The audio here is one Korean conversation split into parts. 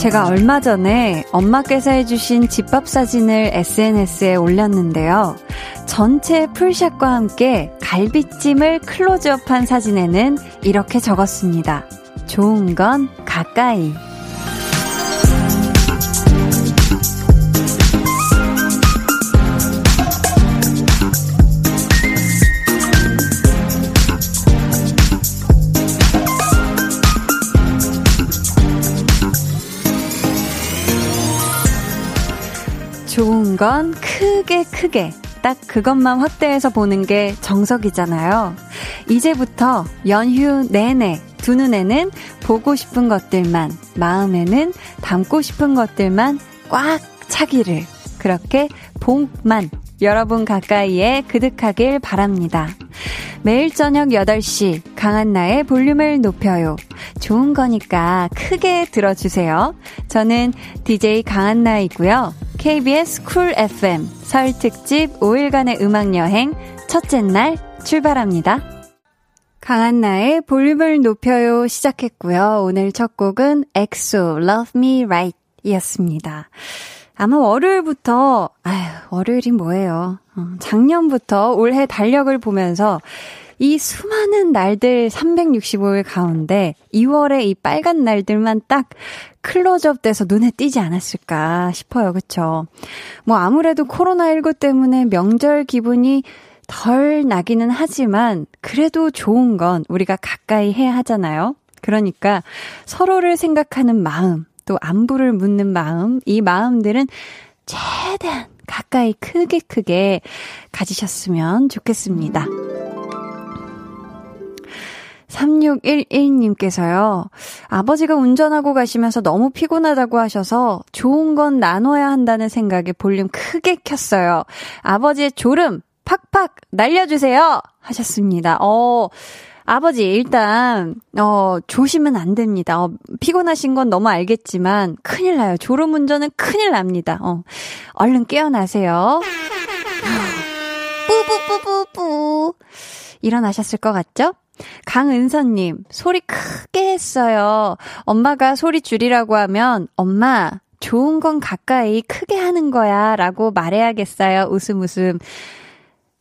제가 얼마 전에 엄마께서 해주신 집밥 사진을 SNS에 올렸는데요. 전체 풀샷과 함께 갈비찜을 클로즈업한 사진에는 이렇게 적었습니다. 좋은 건 가까이. 좋은 건 크게 크게 딱 그것만 확대해서 보는 게 정석이잖아요. 이제부터 연휴 내내 두 눈에는 보고 싶은 것들만, 마음에는 담고 싶은 것들만 꽉 차기를. 그렇게 복만 여러분 가까이에 그득하길 바랍니다. 매일 저녁 8시 강한나의 볼륨을 높여요. 좋은 거니까 크게 들어주세요. 저는 DJ 강한나이고요. KBS 쿨 FM 설 특집 5일간의 음악 여행 첫째 날 출발합니다. 강한나의 볼륨을 높여요 시작했고요. 오늘 첫 곡은 엑소 Love Me Right 이었습니다. 아마 월요일부터, 아휴, 월요일이 뭐예요. 어, 작년부터 올해 달력을 보면서 이 수많은 날들 365일 가운데 2월에 이 빨간 날들만 딱 클로즈업 돼서 눈에 띄지 않았을까 싶어요. 그쵸? 뭐 아무래도 코로나19 때문에 명절 기분이 덜 나기는 하지만 그래도 좋은 건 우리가 가까이 해야 하잖아요. 그러니까 서로를 생각하는 마음, 또 안부를 묻는 마음, 이 마음들은 최대한 가까이 크게 크게 가지셨으면 좋겠습니다. 3611님께서요. 아버지가 운전하고 가시면서 너무 피곤하다고 하셔서 좋은 건 나눠야 한다는 생각에 볼륨 크게 켰어요. 아버지의 졸음 팍팍 날려주세요! 하셨습니다. 어, 아버지, 일단, 어, 조심은 안 됩니다. 어, 피곤하신 건 너무 알겠지만, 큰일 나요. 졸음 운전은 큰일 납니다. 어, 얼른 깨어나세요. 뿌뿌뿌뿌뿌. 일어나셨을 것 같죠? 강은서님, 소리 크게 했어요. 엄마가 소리 줄이라고 하면, 엄마, 좋은 건 가까이 크게 하는 거야. 라고 말해야겠어요. 웃음 웃음.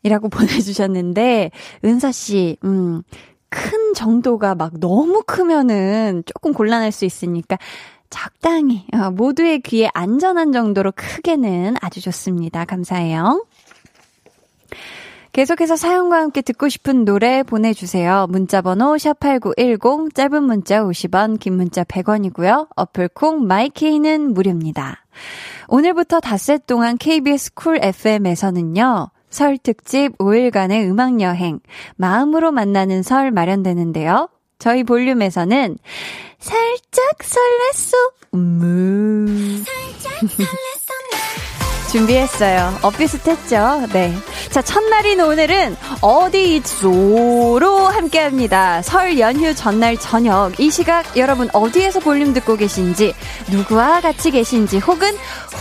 이라고 보내주셨는데, 은서씨, 음, 큰 정도가 막 너무 크면은 조금 곤란할 수 있으니까, 적당히, 어, 모두의 귀에 안전한 정도로 크게는 아주 좋습니다. 감사해요. 계속해서 사연과 함께 듣고 싶은 노래 보내주세요. 문자번호 샵8910, 짧은 문자 50원, 긴 문자 100원이고요. 어플콩 마이케이는 무료입니다. 오늘부터 닷새 동안 KBS 쿨 FM에서는요. 설 특집 5일간의 음악 여행, 마음으로 만나는 설 마련되는데요. 저희 볼륨에서는 살짝 설렜어, 음. 살짝 설렜어, 준비했어요. 엇비슷했죠? 네. 자, 첫날인 오늘은 어디 있소로 함께 합니다. 설 연휴 전날 저녁 이 시각 여러분 어디에서 볼륨 듣고 계신지, 누구와 같이 계신지, 혹은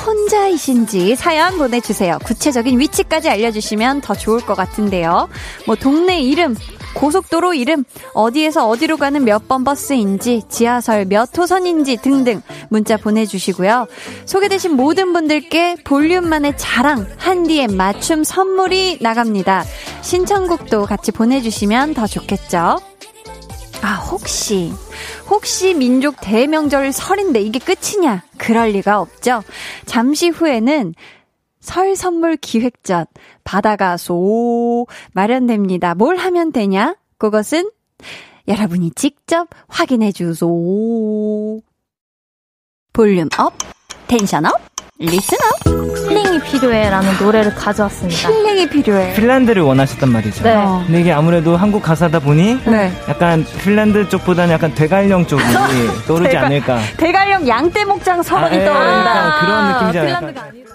혼자이신지 사연 보내주세요. 구체적인 위치까지 알려주시면 더 좋을 것 같은데요. 뭐, 동네 이름, 고속도로 이름, 어디에서 어디로 가는 몇 번 버스인지, 지하 설몇 호선인지 등등 문자 보내주시고요. 소개되신 모든 분들께 볼륨만의 자랑, 한디의 맞춤 선물이 나갑니다. 신청곡도 같이 보내주시면 더 좋겠죠? 아, 혹시, 혹시 민족 대명절 설인데 이게 끝이냐? 그럴 리가 없죠. 잠시 후에는 설 선물 기획전 받아가소 마련됩니다. 뭘 하면 되냐? 그것은 여러분이 직접 확인해 주소. 볼륨 업, 텐션 업, 리슨 업. 힐링이 필요해라는 노래를 가져왔습니다. 힐링이 필요해. 핀란드를 원하셨단 말이죠. 네. 근데 이게 아무래도 한국 가사다 보니 네. 약간 핀란드 쪽보다는 약간 대관령 쪽이 떠오르지 대관- 않을까. 대관령 양떼목장 설이 아, 예, 떠오른다. 약간 그런 느낌이잖아요. 핀란드가 아니라.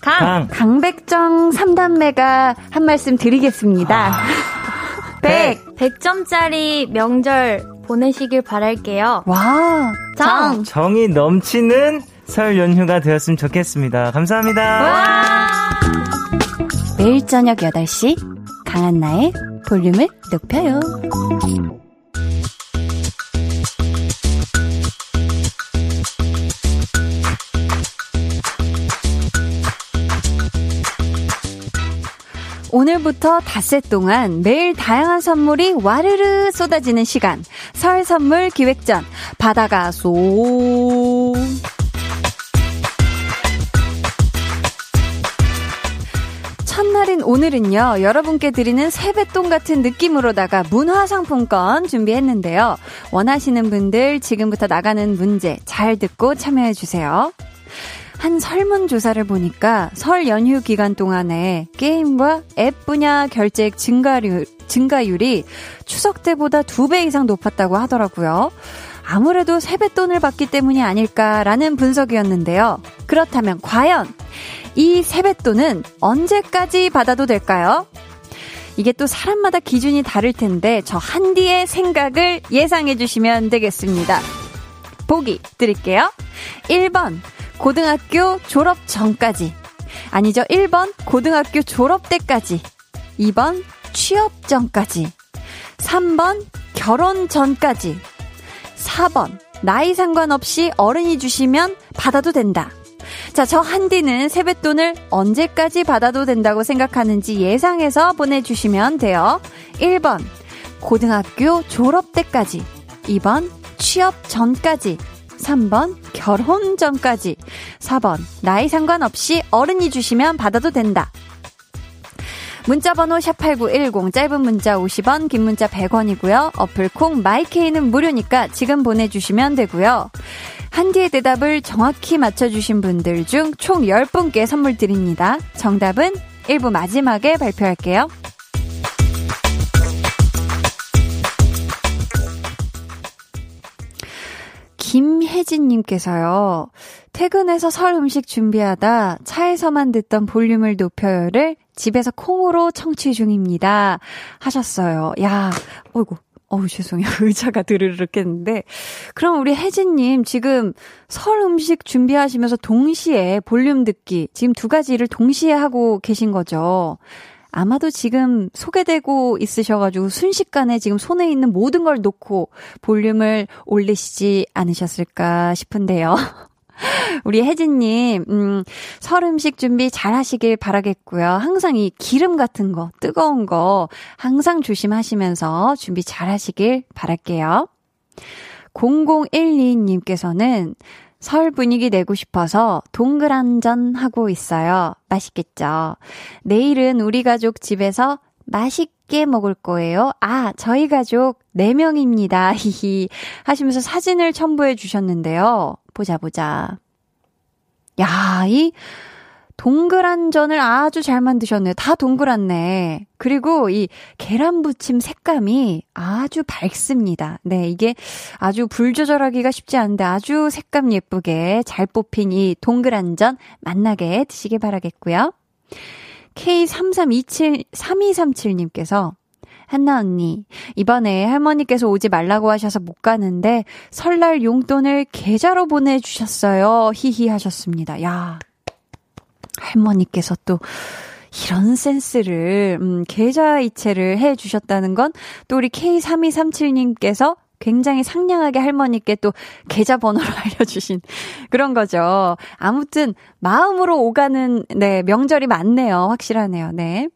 강! 강. 강 백정 3단매가 한 말씀 드리겠습니다. 아. 백. 100점짜리 명절 보내시길 바랄게요. 와, 정! 정이 넘치는 설 연휴가 되었으면 좋겠습니다. 감사합니다. 매일 저녁 8시 강한나의 볼륨을 높여요. 오늘부터 닷새 동안 매일 다양한 선물이 와르르 쏟아지는 시간. 설 선물 기획전. 바다가 쏘. 첫날인 오늘은요, 여러분께 드리는 세뱃돈 같은 느낌으로다가 문화상품권 준비했는데요. 원하시는 분들 지금부터 나가는 문제 잘 듣고 참여해주세요. 한 설문조사를 보니까 설 연휴 기간 동안에 게임과 앱 분야 결제액 증가율, 증가율이 추석 때보다 두 배 이상 높았다고 하더라고요. 아무래도 세뱃돈을 받기 때문이 아닐까라는 분석이었는데요. 그렇다면 과연 이 세뱃돈은 언제까지 받아도 될까요? 이게 또 사람마다 기준이 다를 텐데 저 한디의 생각을 예상해 주시면 되겠습니다. 보기 드릴게요. 1번 고등학교 졸업 전까지. 아니죠. 1번 고등학교 졸업 때까지. 2번 취업 전까지. 3번 결혼 전까지. 4번 나이 상관없이 어른이 주시면 받아도 된다. 자, 저 한디는 세뱃돈을 언제까지 받아도 된다고 생각하는지 예상해서 보내주시면 돼요. 1번 고등학교 졸업 때까지. 2번 취업 전까지. 3번 결혼 전까지. 4번 나이 상관없이 어른이 주시면 받아도 된다. 문자번호 샵8910 짧은 문자 50원 긴 문자 100원이고요. 어플콩 마이케이는 무료니까 지금 보내주시면 되고요. 한디의 대답을 정확히 맞춰주신 분들 중 총 10분께 선물 드립니다. 정답은 1부 마지막에 발표할게요. 김혜진님께서요, 퇴근해서 설 음식 준비하다 차에서만 듣던 볼륨을 높여요를 집에서 콩으로 청취 중입니다. 하셨어요. 야, 어이구. 어우, 죄송해요. 의자가 드르륵 했는데. 그럼 우리 혜진님, 지금 설 음식 준비하시면서 동시에 볼륨 듣기, 지금 두 가지를 동시에 하고 계신 거죠. 아마도 지금 소개되고 있으셔가지고 순식간에 지금 손에 있는 모든 걸 놓고 볼륨을 올리시지 않으셨을까 싶은데요. 우리 혜진님, 음, 설 음식 준비 잘 하시길 바라겠고요. 항상 이 기름 같은 거, 뜨거운 거, 항상 조심하시면서 준비 잘 하시길 바랄게요. 0012님께서는 설 분위기 내고 싶어서 동그란전 하고 있어요. 맛있겠죠? 내일은 우리 가족 집에서 맛있게 먹을 거예요. 아, 저희 가족 4명입니다. 히히. 하시면서 사진을 첨부해 주셨는데요. 보자, 보자. 야, 이 동그란 전을 아주 잘 만드셨네요. 다 동그랗네. 그리고 이 계란 부침 색감이 아주 밝습니다. 네, 이게 아주 불 조절하기가 쉽지 않은데 아주 색감 예쁘게 잘 뽑힌 이 동그란 전 만나게 드시길 바라겠고요. K3327, 3237님께서 한나 언니, 이번에 할머니께서 오지 말라고 하셔서 못 가는데 설날 용돈을 계좌로 보내주셨어요. 히히 하셨습니다. 야, 할머니께서 또 이런 센스를, 음, 계좌 이체를 해 주셨다는 건 또 우리 K3237님께서 굉장히 상냥하게 할머니께 또 계좌번호를 알려주신 그런 거죠. 아무튼 마음으로 오가는 네 명절이 많네요. 확실하네요. 네.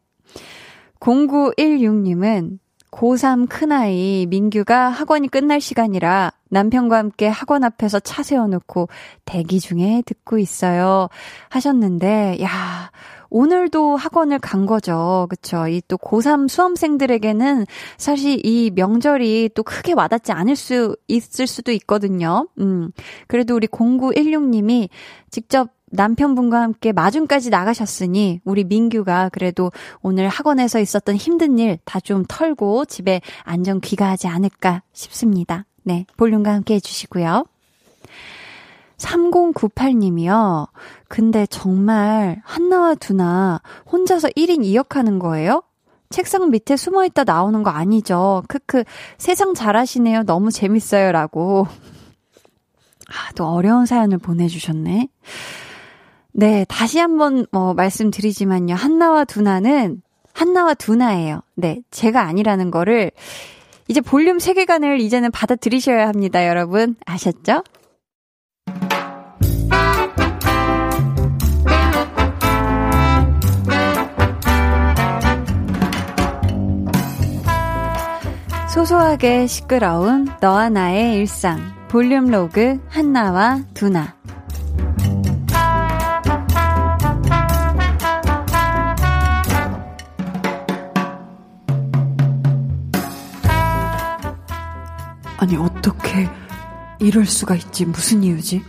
0916님은 고3 큰아이 민규가 학원이 끝날 시간이라 남편과 함께 학원 앞에서 차 세워놓고 대기 중에 듣고 있어요. 하셨는데, 야, 오늘도 학원을 간 거죠. 그쵸. 이 또 고3 수험생들에게는 사실 이 명절이 또 크게 와닿지 않을 수 있을 수도 있거든요. 음. 그래도 우리 0916님이 직접 남편분과 함께 마중까지 나가셨으니 우리 민규가 그래도 오늘 학원에서 있었던 힘든 일 다 좀 털고 집에 안전 귀가하지 않을까 싶습니다. 네, 볼륨과 함께 해주시고요. 3098님이요. 근데 정말 한나와 두나 혼자서 1인 2역 하는 거예요? 책상 밑에 숨어 있다 나오는 거 아니죠? 크크, 세상 잘하시네요. 너무 재밌어요. 라고. 아, 또 어려운 사연을 보내주셨네. 네, 다시 한번 뭐 말씀드리지만요. 한나와 두나는 한나와 두나예요. 네, 제가 아니라는 거를 이제 볼륨 세계관을 이제는 받아들이셔야 합니다, 여러분. 아셨죠? 소소하게 시끄러운 너와 나의 일상. 볼륨 로그 한나와 두나. 아니, 어떻게 이럴 수가 있지? 무슨 이유지?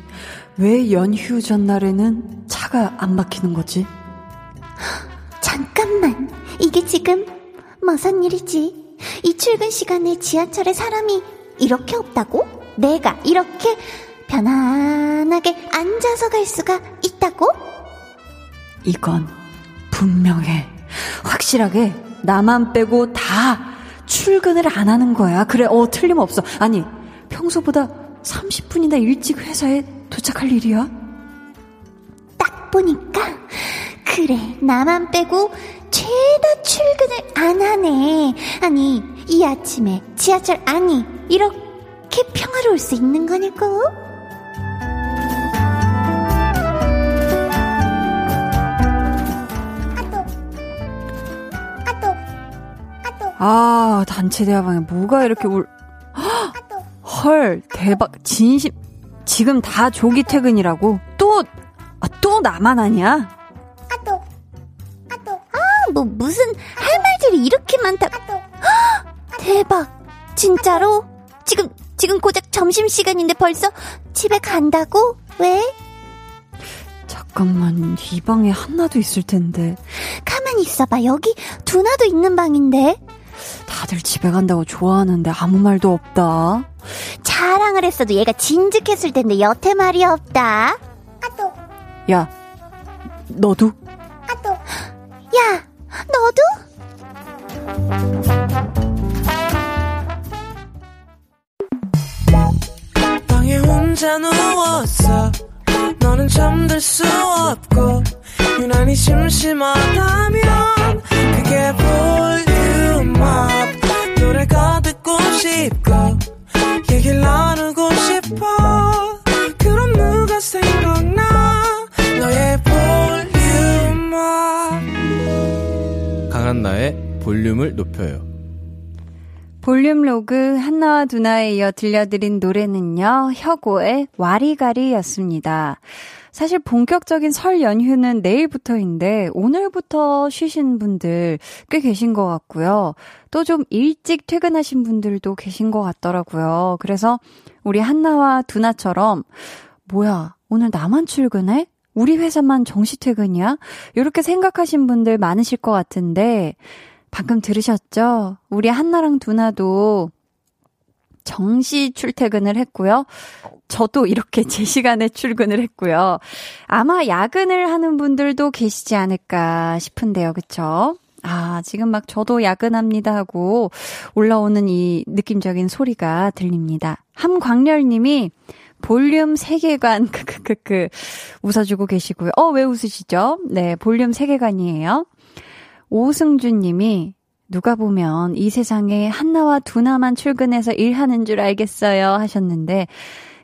왜 연휴 전날에는 차가 안 막히는 거지? 잠깐만. 이게 지금 무슨 일이지? 이 출근 시간에 지하철에 사람이 이렇게 없다고? 내가 이렇게 편안하게 앉아서 갈 수가 있다고? 이건 분명해. 확실하게 나만 빼고 다 출근을 안 하는 거야. 그래, 어, 틀림없어. 아니, 평소보다 30분이나 일찍 회사에 도착할 일이야? 딱 보니까, 그래, 나만 빼고 죄다 출근을 안 하네. 아니, 이 아침에 지하철 안이 이렇게 평화로울 수 있는 거냐고? 아, 단체 대화방에 뭐가 이렇게 올, 헐, 대박, 진심, 지금 다 조기 퇴근이라고? 또, 아, 또 나만 아니야? 아, 뭐, 무슨, 할 말들이 이렇게 많다. 대박. 진짜로? 지금, 지금 고작 점심시간인데 벌써 집에 간다고? 왜? 잠깐만, 이 방에 한나도 있을 텐데. 가만히 있어봐. 여기 두나도 있는 방인데. 다들 집에 간다고 좋아하는데 아무 말도 없다. 자랑을 했어도 얘가 진즉했을 텐데 여태 말이 없다. 아또. 야, 너도? 아또. 야, 너도? 방에 혼자 누웠어. 너는 잠들 수 없고 유난히 심심하다면 그게 볼륨업 노래가 듣고 싶고 얘기를 나누고 싶어. 그럼 누가 생각나? 너의 볼륨업 강한나의 볼륨을 높여요. 볼륨 로그 한나와 두나에 이어 들려드린 노래는요, 혁오의 와리가리였습니다. 사실 본격적인 설 연휴는 내일부터인데, 오늘부터 쉬신 분들 꽤 계신 것 같고요. 또 좀 일찍 퇴근하신 분들도 계신 것 같더라고요. 그래서 우리 한나와 두나처럼, 뭐야, 오늘 나만 출근해? 우리 회사만 정시 퇴근이야? 이렇게 생각하신 분들 많으실 것 같은데, 방금 들으셨죠? 우리 한나랑 두나도 정시 출퇴근을 했고요. 저도 이렇게 제 시간에 출근을 했고요. 아마 야근을 하는 분들도 계시지 않을까 싶은데요. 그쵸? 아, 지금 막 저도 야근합니다 하고 올라오는 이 느낌적인 소리가 들립니다. 함광렬 님이 볼륨 세계관, 크크크크, 웃어주고 계시고요. 어, 왜 웃으시죠? 네, 볼륨 세계관이에요. 오승준 님이 누가 보면 이 세상에 한나와 두나만 출근해서 일하는 줄 알겠어요 하셨는데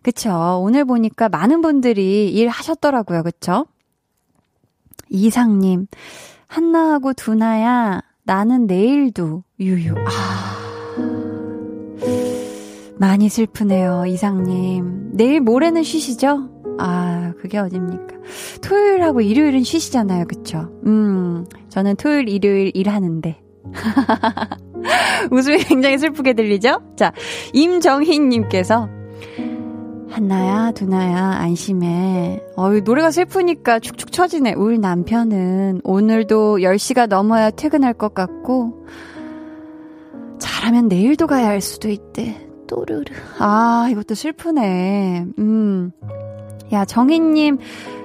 그쵸 오늘 보니까 많은 분들이 일하셨더라고요 그쵸 이상님 한나하고 두나야 나는 내일도 유유 아 많이 슬프네요 이상님 내일 모레는 쉬시죠 아, 그게 어딥니까? 토요일하고 일요일은 쉬시잖아요, 그쵸? 음, 저는 토요일, 일요일 일하는데. 웃음이 굉장히 슬프게 들리죠? 자, 임정희님께서, 한나야, 두나야, 안심해. 어이, 노래가 슬프니까 축축 처지네. 우리 남편은 오늘도 10시가 넘어야 퇴근할 것 같고, 잘하면 내일도 가야 할 수도 있대. 또르르. 아, 이것도 슬프네. 음. 야, 정희님,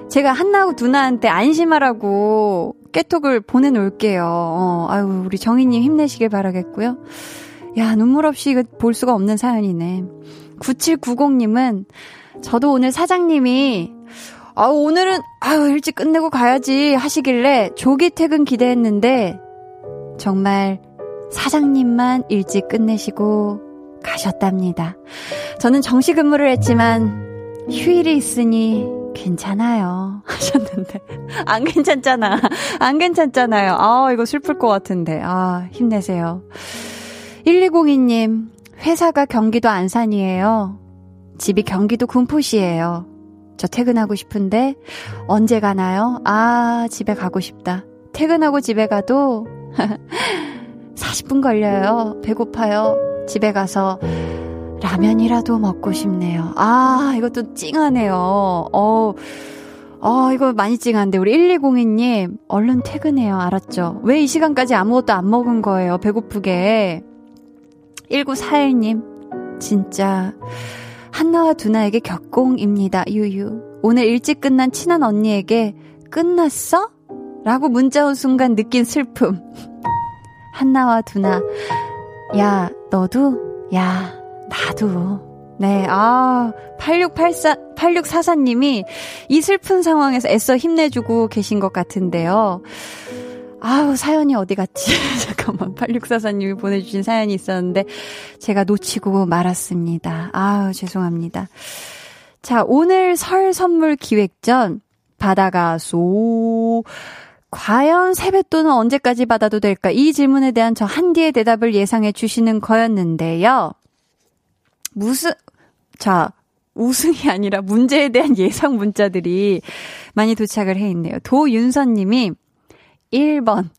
제가 한나하고 두나한테 안심하라고 깨톡을 보내놓을게요. 어, 아유, 우리 정희님 힘내시길 바라겠고요. 야, 눈물 없이 볼 수가 없는 사연이네. 9790님은 저도 오늘 사장님이 아 오늘은 아유 일찍 끝내고 가야지 하시길래 조기 퇴근 기대했는데 정말 사장님만 일찍 끝내시고 가셨답니다. 저는 정시 근무를 했지만 휴일이 있으니 괜찮아요. 하셨는데. 안 괜찮잖아. 안 괜찮잖아요. 아, 이거 슬플 것 같은데. 아, 힘내세요. 1202님, 회사가 경기도 안산이에요. 집이 경기도 군포시예요. 저 퇴근하고 싶은데 언제 가나요? 아, 집에 가고 싶다. 퇴근하고 집에 가도 40분 걸려요. 배고파요. 집에 가서 라면이라도 먹고 싶네요. 아, 이것도 찡하네요. 어, 어, 이거 많이 찡한데. 우리 1202님, 얼른 퇴근해요. 알았죠? 왜 이 시간까지 아무것도 안 먹은 거예요? 배고프게. 1941님, 진짜, 한나와 두나에게 격공입니다. 유유. 오늘 일찍 끝난 친한 언니에게, 끝났어? 라고 문자 온 순간 느낀 슬픔. 한나와 두나, 야, 너도? 야, 나도. 네, 아, 8684, 8644님이 이 슬픈 상황에서 애써 힘내주고 계신 것 같은데요. 아우, 사연이 어디 갔지? 잠깐만, 8644님이 보내주신 사연이 있었는데, 제가 놓치고 말았습니다. 아우, 죄송합니다. 자, 오늘 설 선물 기획전, 바다가 쏘, 과연 세뱃돈은 언제까지 받아도 될까? 이 질문에 대한 저 한디의 대답을 예상해 주시는 거였는데요. 무슨, 자, 우승이 아니라 문제에 대한 예상 문자들이 많이 도착을 해 있네요. 도윤선 님이 1번,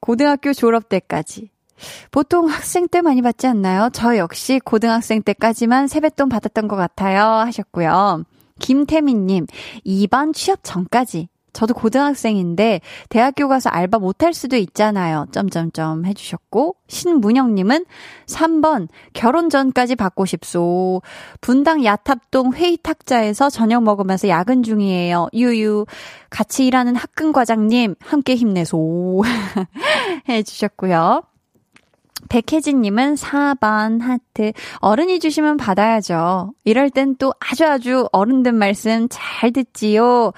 고등학교 졸업 때까지. 보통 학생 때 많이 받지 않나요? 저 역시 고등학생 때까지만 세뱃돈 받았던 것 같아요. 하셨고요. 김태민님, 2번 취업 전까지. 저도 고등학생인데 대학교 가서 알바 못할 수도 있잖아요. 점점점 해주셨고 신문영님은 3번 결혼 전까지 받고 싶소. 분당 야탑동 회의 탁자에서 저녁 먹으면서 야근 중이에요. 유유 같이 일하는 학근 과장님 함께 힘내소 해주셨고요. 백혜진님은 4번 하트. 어른이 주시면 받아야죠. 이럴 땐 또 아주 아주 어른들 말씀 잘 듣지요.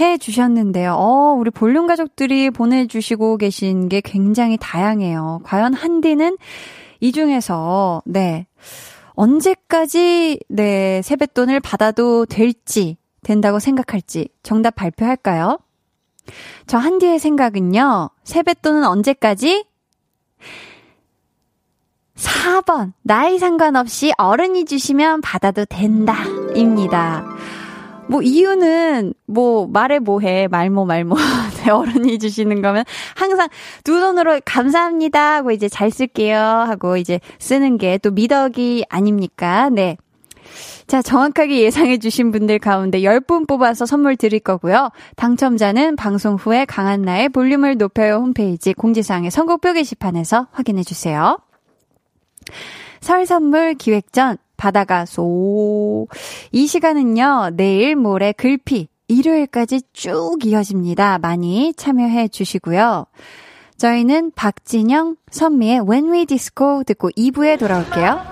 해 주셨는데요. 어, 우리 볼륨 가족들이 보내주시고 계신 게 굉장히 다양해요. 과연 한디는 이 중에서, 네, 언제까지, 네, 세뱃돈을 받아도 될지, 된다고 생각할지 정답 발표할까요? 저 한디의 생각은요, 세뱃돈은 언제까지? 4번, 나이 상관없이 어른이 주시면 받아도 된다. 입니다. 뭐 이유는 뭐 말해 뭐해 말모 말모 네, 어른이 주시는 거면 항상 두 손으로 감사합니다 하고 이제 잘 쓸게요 하고 이제 쓰는 게 또 미덕이 아닙니까? 네. 자, 정확하게 예상해 주신 분들 가운데 10분 뽑아서 선물 드릴 거고요. 당첨자는 방송 후에 강한나의 볼륨을 높여요 홈페이지 공지사항의 선곡표 게시판에서 확인해 주세요. 설 선물 기획전 바다가 소. 이 시간은요, 내일 모레 글피, 일요일까지 쭉 이어집니다. 많이 참여해 주시고요. 저희는 박진영, 선미의 When We Disco 듣고 2부에 돌아올게요.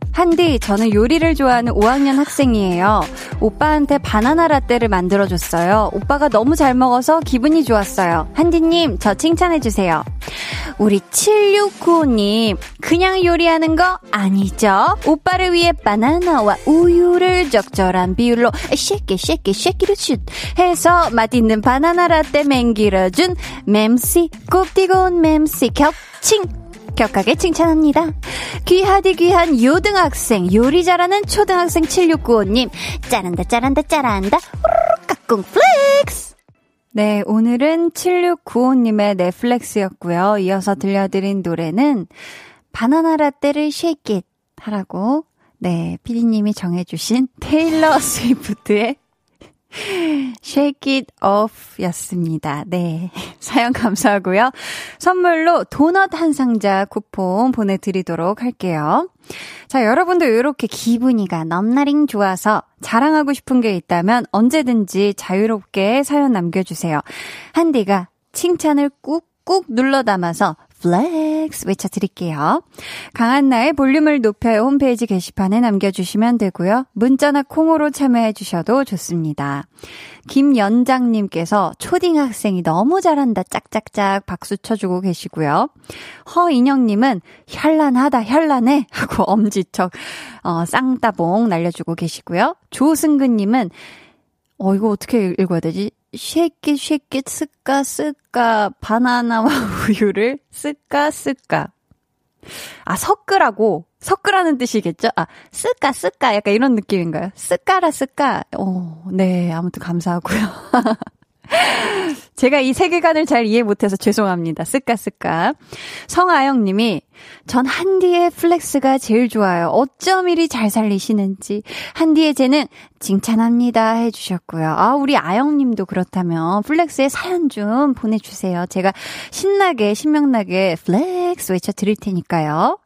한디, 저는 요리를 좋아하는 5학년 학생이에요. 오빠한테 바나나 라떼를 만들어줬어요. 오빠가 너무 잘 먹어서 기분이 좋았어요. 한디님, 저 칭찬해주세요. 우리 7695님, 그냥 요리하는 거 아니죠? 오빠를 위해 바나나와 우유를 적절한 비율로 쉐끼, 쉐끼, 쉐끼를 슛 해서 맛있는 바나나 라떼 맹기려준 맴씨, 꼽디고온 맴씨 겹칭! 격하게 칭찬합니다. 귀하디 귀한 요등학생, 요리 잘하는 초등학생 7695님, 짜란다, 짜란다, 짜란다, 우르르 까꿍 flex! 네, 오늘은 7695님의 네, flex였고요. 이어서 들려드린 노래는 바나나 라떼를 shake it 하라고 네, 피디님이 정해주신 테일러 스위프트의 Shake It Off 였습니다. 네. 사연 감사하고요. 선물로 도넛 한 상자 쿠폰 보내드리도록 할게요. 자, 여러분도 이렇게 기분이가 넘나링 좋아서 자랑하고 싶은 게 있다면 언제든지 자유롭게 사연 남겨주세요. 한디가 칭찬을 꾹꾹 눌러 담아서 flex 외쳐드릴게요. 강한나의 볼륨을 높여요 홈페이지 게시판에 남겨주시면 되고요. 문자나 콩으로 참여해주셔도 좋습니다. 김연장님께서 초딩 학생이 너무 잘한다 짝짝짝 박수 쳐주고 계시고요. 허인영님은 현란하다 현란해 하고 엄지척 어, 쌍따봉 날려주고 계시고요. 조승근님은 어 이거 어떻게 읽어야 되지? 쉐끼 쉐끼 쓰까 쓰까 바나나와 우유를 쓰까 쓰까. 아 섞으라고. 섞으라는 뜻이겠죠? 아 쓰까 쓰까. 약간 이런 느낌인가요? 쓰까라 쓰까. 오네 아무튼 감사하고요 제가 이 세계관을 잘 이해 못해서 죄송합니다. 쓰까 쓰까. 성아영 님이 전 한디의 flex가 제일 좋아요. 어쩜 이리 잘 살리시는지. 한디의 재능 칭찬합니다 해주셨고요. 아 우리 아영 님도 그렇다면 flex의 사연 좀 보내주세요. 제가 신나게 신명나게 flex 외쳐 드릴 테니까요.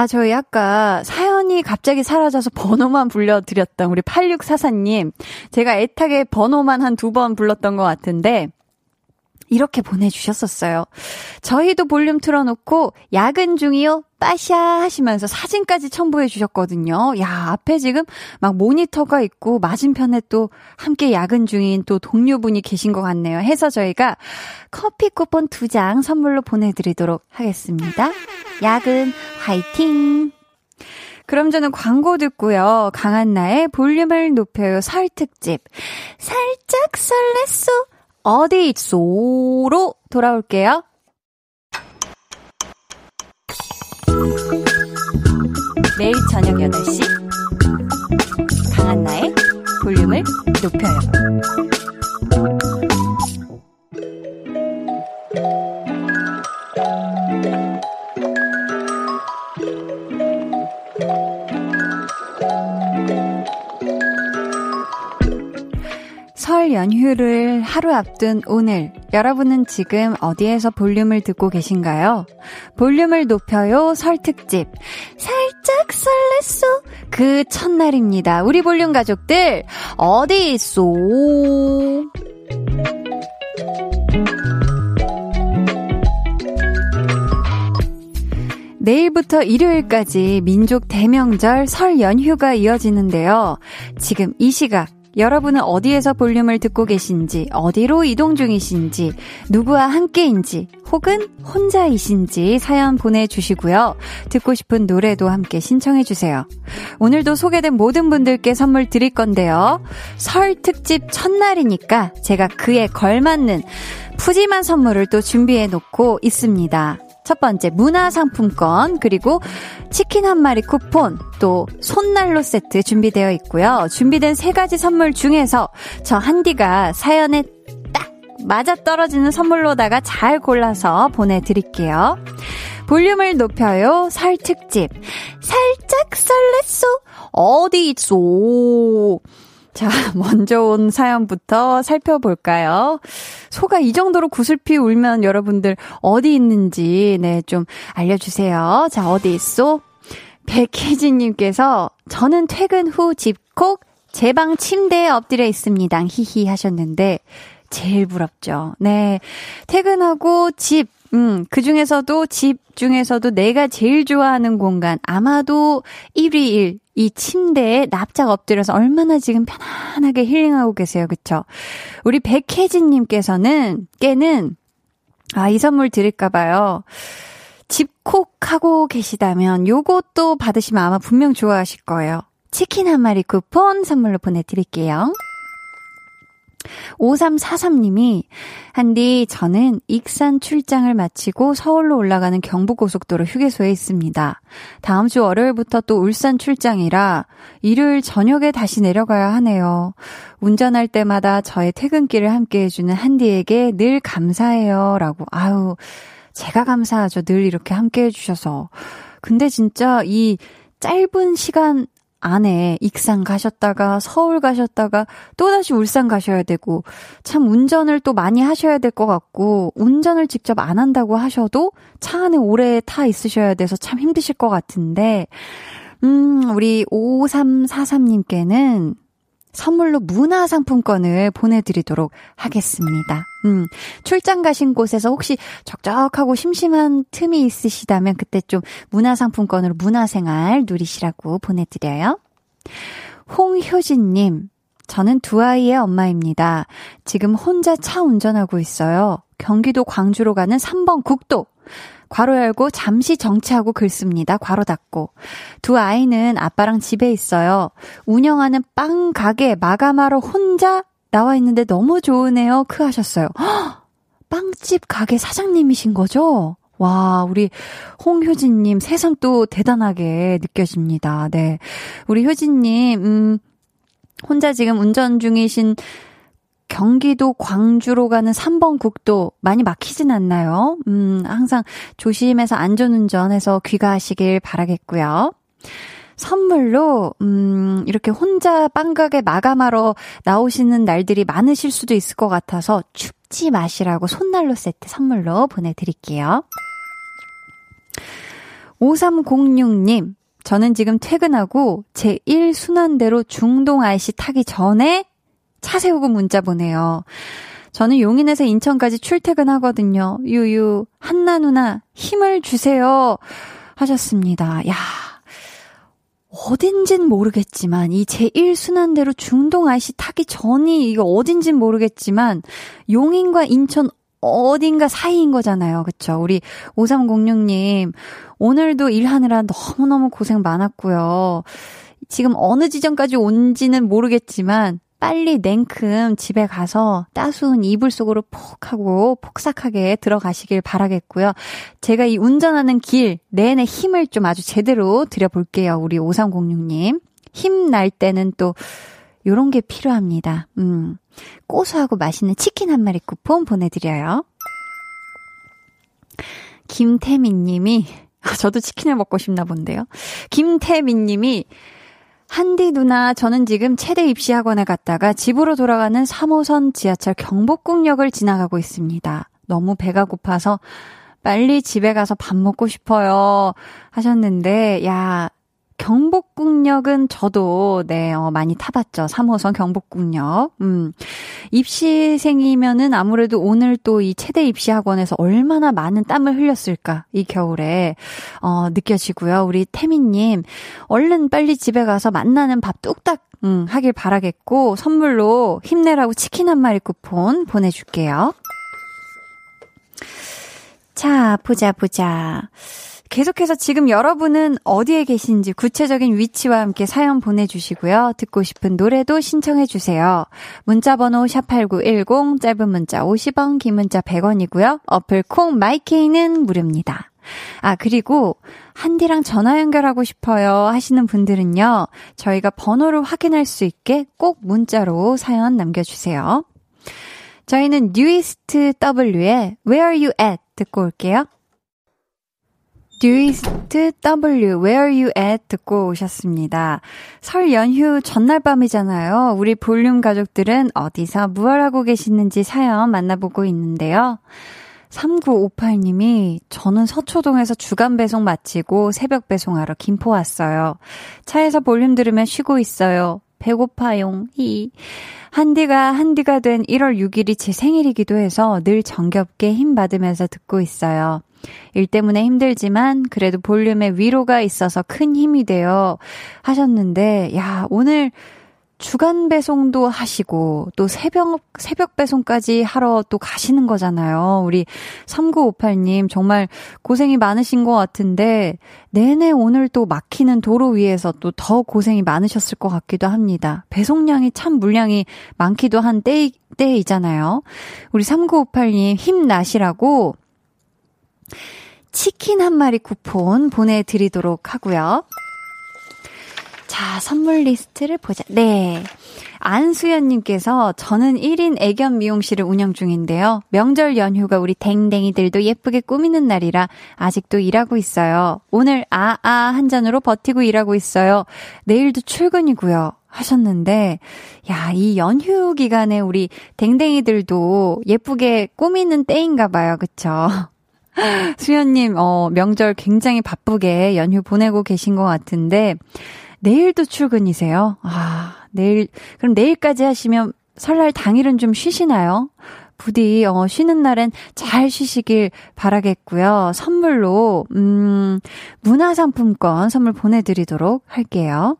아, 저희 아까 사연이 갑자기 사라져서 번호만 불려드렸던 우리 8644님. 제가 애타게 번호만 한 두 번 불렀던 것 같은데, 이렇게 보내주셨었어요. 저희도 볼륨 틀어놓고 야근 중이요. 빠샤 하시면서 사진까지 첨부해 주셨거든요. 야, 앞에 지금 막 모니터가 있고 맞은편에 또 함께 야근 중인 또 동료분이 계신 것 같네요. 해서 저희가 커피 쿠폰 두 장 선물로 보내드리도록 하겠습니다. 야근 화이팅! 그럼 저는 광고 듣고요. 강한나의 볼륨을 높여요 설 특집. 살짝 설렜어. 어디 있소로 돌아올게요. 매일 저녁 8시 강한나의 볼륨을 높여요. 설 연휴를 하루 앞둔 오늘, 여러분은 지금 어디에서 볼륨을 듣고 계신가요? 볼륨을 높여요 설 특집. 살짝 설렜어. 그 첫날입니다. 우리 볼륨 가족들, 어디 있소? 내일부터 일요일까지 민족 대명절 설 연휴가 이어지는데요. 지금 이 시각 여러분은 어디에서 볼륨을 듣고 계신지, 어디로 이동 중이신지, 누구와 함께인지, 혹은 혼자이신지 사연 보내주시고요. 듣고 싶은 노래도 함께 신청해주세요. 오늘도 소개된 모든 분들께 선물 드릴 건데요. 설 특집 첫날이니까 제가 그에 걸맞는 푸짐한 선물을 또 준비해 놓고 있습니다. 첫 번째 문화상품권 그리고 치킨 한 마리 쿠폰 또 손난로 세트 준비되어 있고요. 준비된 세 가지 선물 중에서 저 한디가 사연에 딱 맞아 떨어지는 선물로다가 잘 골라서 보내드릴게요. 볼륨을 높여요 설 특집 살짝 설렜소 어디 있소 자, 먼저 온 사연부터 살펴볼까요? 소가 이 정도로 구슬피 울면 여러분들 어디 있는지, 네, 좀 알려주세요. 자, 어디 있어? 백혜진님께서 저는 퇴근 후 집콕 제 방 침대에 엎드려 있습니다. 히히 하셨는데, 제일 부럽죠. 네. 퇴근하고 집, 음, 그 중에서도 집 중에서도 내가 제일 좋아하는 공간, 아마도 1위 1, 이 침대에 납작 엎드려서 얼마나 지금 편안하게 힐링하고 계세요. 그쵸? 우리 백혜진님께서는, 깨는 아, 이 선물 드릴까봐요. 집콕하고 계시다면 요것도 받으시면 아마 분명 좋아하실 거예요. 치킨 한 마리 쿠폰 선물로 보내드릴게요. 5343님이, 한디, 저는 익산 출장을 마치고 서울로 올라가는 경부고속도로 휴게소에 있습니다. 다음 주 월요일부터 또 울산 출장이라 일요일 저녁에 다시 내려가야 하네요. 운전할 때마다 저의 퇴근길을 함께 해주는 한디에게 늘 감사해요. 라고, 아유, 제가 감사하죠. 늘 이렇게 함께 해주셔서. 근데 진짜 이 짧은 시간 안에 익산 가셨다가 서울 가셨다가 또다시 울산 가셔야 되고 참 운전을 또 많이 하셔야 될 것 같고 운전을 직접 안 한다고 하셔도 차 안에 오래 타 있으셔야 돼서 참 힘드실 것 같은데 음 우리 5343님께는 선물로 문화상품권을 보내드리도록 하겠습니다. 음, 출장 가신 곳에서 혹시 적적하고 심심한 틈이 있으시다면 그때 좀 문화상품권으로 문화생활 누리시라고 보내드려요. 홍효진님, 저는 두 아이의 엄마입니다. 지금 혼자 차 운전하고 있어요. 경기도 광주로 가는 3번 국도. 괄호 열고 잠시 정치하고 긁습니다. 괄호 닫고. 두 아이는 아빠랑 집에 있어요. 운영하는 빵 가게 마감하러 혼자 나와 있는데 너무 좋으네요. 크 하셨어요. 헉! 빵집 가게 사장님이신 거죠? 와, 우리 홍효진님 새삼 또 대단하게 느껴집니다. 네. 우리 효진님, 음, 혼자 지금 운전 중이신 경기도 광주로 가는 3번 국도 많이 막히진 않나요? 음, 항상 조심해서 안전운전해서 귀가하시길 바라겠고요. 선물로, 음, 이렇게 혼자 빵가게 마감하러 나오시는 날들이 많으실 수도 있을 것 같아서 춥지 마시라고 손난로 세트 선물로 보내드릴게요. 5306님, 저는 지금 퇴근하고 제 1 순환대로 중동 IC 타기 전에 차 세우고 문자 보내요. 저는 용인에서 인천까지 출퇴근하거든요. 유유, 한나 누나, 힘을 주세요. 하셨습니다. 야 어딘진 모르겠지만, 이 제1순환대로 중동 IC 타기 전이 이거 어딘진 모르겠지만, 용인과 인천 어딘가 사이인 거잖아요. 그쵸? 우리 5306님, 오늘도 일하느라 너무너무 고생 많았고요. 지금 어느 지점까지 온지는 모르겠지만, 빨리 냉큼 집에 가서 따스운 이불 속으로 폭 하고 폭삭하게 들어가시길 바라겠고요. 제가 이 운전하는 길 내내 힘을 좀 아주 제대로 드려볼게요. 우리 5306님. 힘 날 때는 또 요런 게 필요합니다. 음. 고소하고 맛있는 치킨 한 마리 쿠폰 보내드려요. 김태민 님이, 아, 저도 치킨을 먹고 싶나 본데요. 김태민 님이, 한디 누나, 저는 지금 체대 입시학원에 갔다가 집으로 돌아가는 3호선 지하철 경복궁역을 지나가고 있습니다. 너무 배가 고파서 빨리 집에 가서 밥 먹고 싶어요. 하셨는데, 야, 경복궁역은 저도, 네, 어, 많이 타봤죠. 3호선 경복궁역. 음. 입시생이면은 아무래도 오늘 또 이 체대 입시 학원에서 얼마나 많은 땀을 흘렸을까, 이 겨울에, 어, 느껴지고요. 우리 태민 님, 얼른 빨리 집에 가서 만나는 밥 뚝딱, 음, 하길 바라겠고, 선물로 힘내라고 치킨 한 마리 쿠폰 보내 줄게요. 자, 보자, 보자. 계속해서 지금 여러분은 어디에 계신지 구체적인 위치와 함께 사연 보내주시고요. 듣고 싶은 노래도 신청해주세요. 문자번호 샵8910, 짧은 문자 50원, 긴 문자 100원이고요. 어플 콩 마이케이는 무료입니다. 아, 그리고 한디랑 전화 연결하고 싶어요 하시는 분들은요. 저희가 번호를 확인할 수 있게 꼭 문자로 사연 남겨주세요. 저희는 뉴이스트 W의 Where Are You At 듣고 올게요. 뉴이스트 W, Where are you at? 듣고 오셨습니다. 설 연휴 전날 밤이잖아요. 우리 볼륨 가족들은 어디서 무얼 하고 계시는지 사연 만나보고 있는데요. 3958님이 저는 서초동에서 주간 배송 마치고 새벽 배송하러 김포 왔어요. 차에서 볼륨 들으면 쉬고 있어요. 배고파용. 히. 한디가 한디가 된 1월 6일이 제 생일이기도 해서 늘 정겹게 힘 받으면서 듣고 있어요. 일 때문에 힘들지만 그래도 볼륨에 위로가 있어서 큰 힘이 돼요. 하셨는데, 야, 오늘 주간 배송도 하시고 또 새벽 새벽 배송까지 하러 또 가시는 거잖아요. 우리 3958님 정말 고생이 많으신 것 같은데 내내 오늘 또 막히는 도로 위에서 또 더 고생이 많으셨을 것 같기도 합니다. 배송량이 참 물량이 많기도 한 때, 때이잖아요. 우리 3958님 힘 나시라고 치킨 한 마리 쿠폰 보내드리도록 하고요. 자, 선물 리스트를 보자. 네. 안수연님께서 저는 1인 애견 미용실을 운영 중인데요. 명절 연휴가 우리 댕댕이들도 예쁘게 꾸미는 날이라 아직도 일하고 있어요. 오늘 아아 한 잔으로 버티고 일하고 있어요. 내일도 출근이고요. 하셨는데, 야, 이 연휴 기간에 우리 댕댕이들도 예쁘게 꾸미는 때인가 봐요. 그쵸? 수연님, 어, 명절 굉장히 바쁘게 연휴 보내고 계신 것 같은데, 내일도 출근이세요? 아, 내일, 그럼 내일까지 하시면 설날 당일은 좀 쉬시나요? 부디, 어, 쉬는 날엔 잘 쉬시길 바라겠고요. 선물로, 음, 문화상품권 선물 보내드리도록 할게요.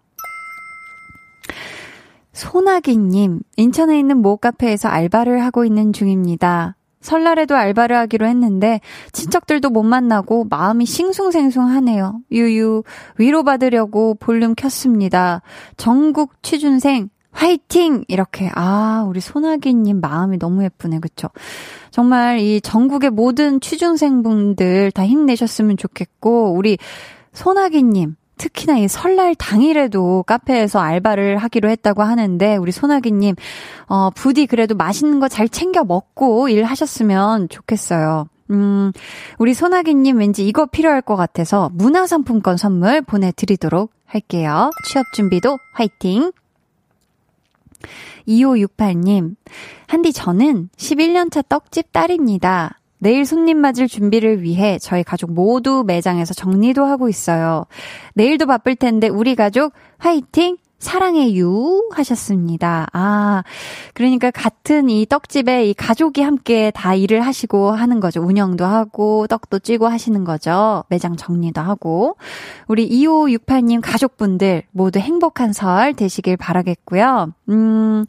소나기님, 인천에 있는 모 카페에서 알바를 하고 있는 중입니다. 설날에도 알바를 하기로 했는데 친척들도 못 만나고 마음이 싱숭생숭하네요. 유유 위로받으려고 볼륨 켰습니다. 전국 취준생 화이팅! 이렇게 아 우리 소나기님 마음이 너무 예쁘네 그쵸? 정말 이 전국의 모든 취준생분들 다 힘내셨으면 좋겠고 우리 소나기님 특히나 이 설날 당일에도 카페에서 알바를 하기로 했다고 하는데 우리 소나기님 어 부디 그래도 맛있는 거 잘 챙겨 먹고 일하셨으면 좋겠어요. 음, 우리 소나기님 왠지 이거 필요할 것 같아서 문화상품권 선물 보내드리도록 할게요. 취업 준비도 화이팅! 2568님, 한디 저는 11년차 떡집 딸입니다. 내일 손님 맞을 준비를 위해 저희 가족 모두 매장에서 정리도 하고 있어요. 내일도 바쁠 텐데 우리 가족 화이팅! 사랑해요 하셨습니다. 아, 그러니까 같은 이 떡집에 이 가족이 함께 다 일을 하시고 하는 거죠. 운영도 하고 떡도 찌고 하시는 거죠. 매장 정리도 하고. 우리 2568님 가족분들 모두 행복한 설 되시길 바라겠고요. 음,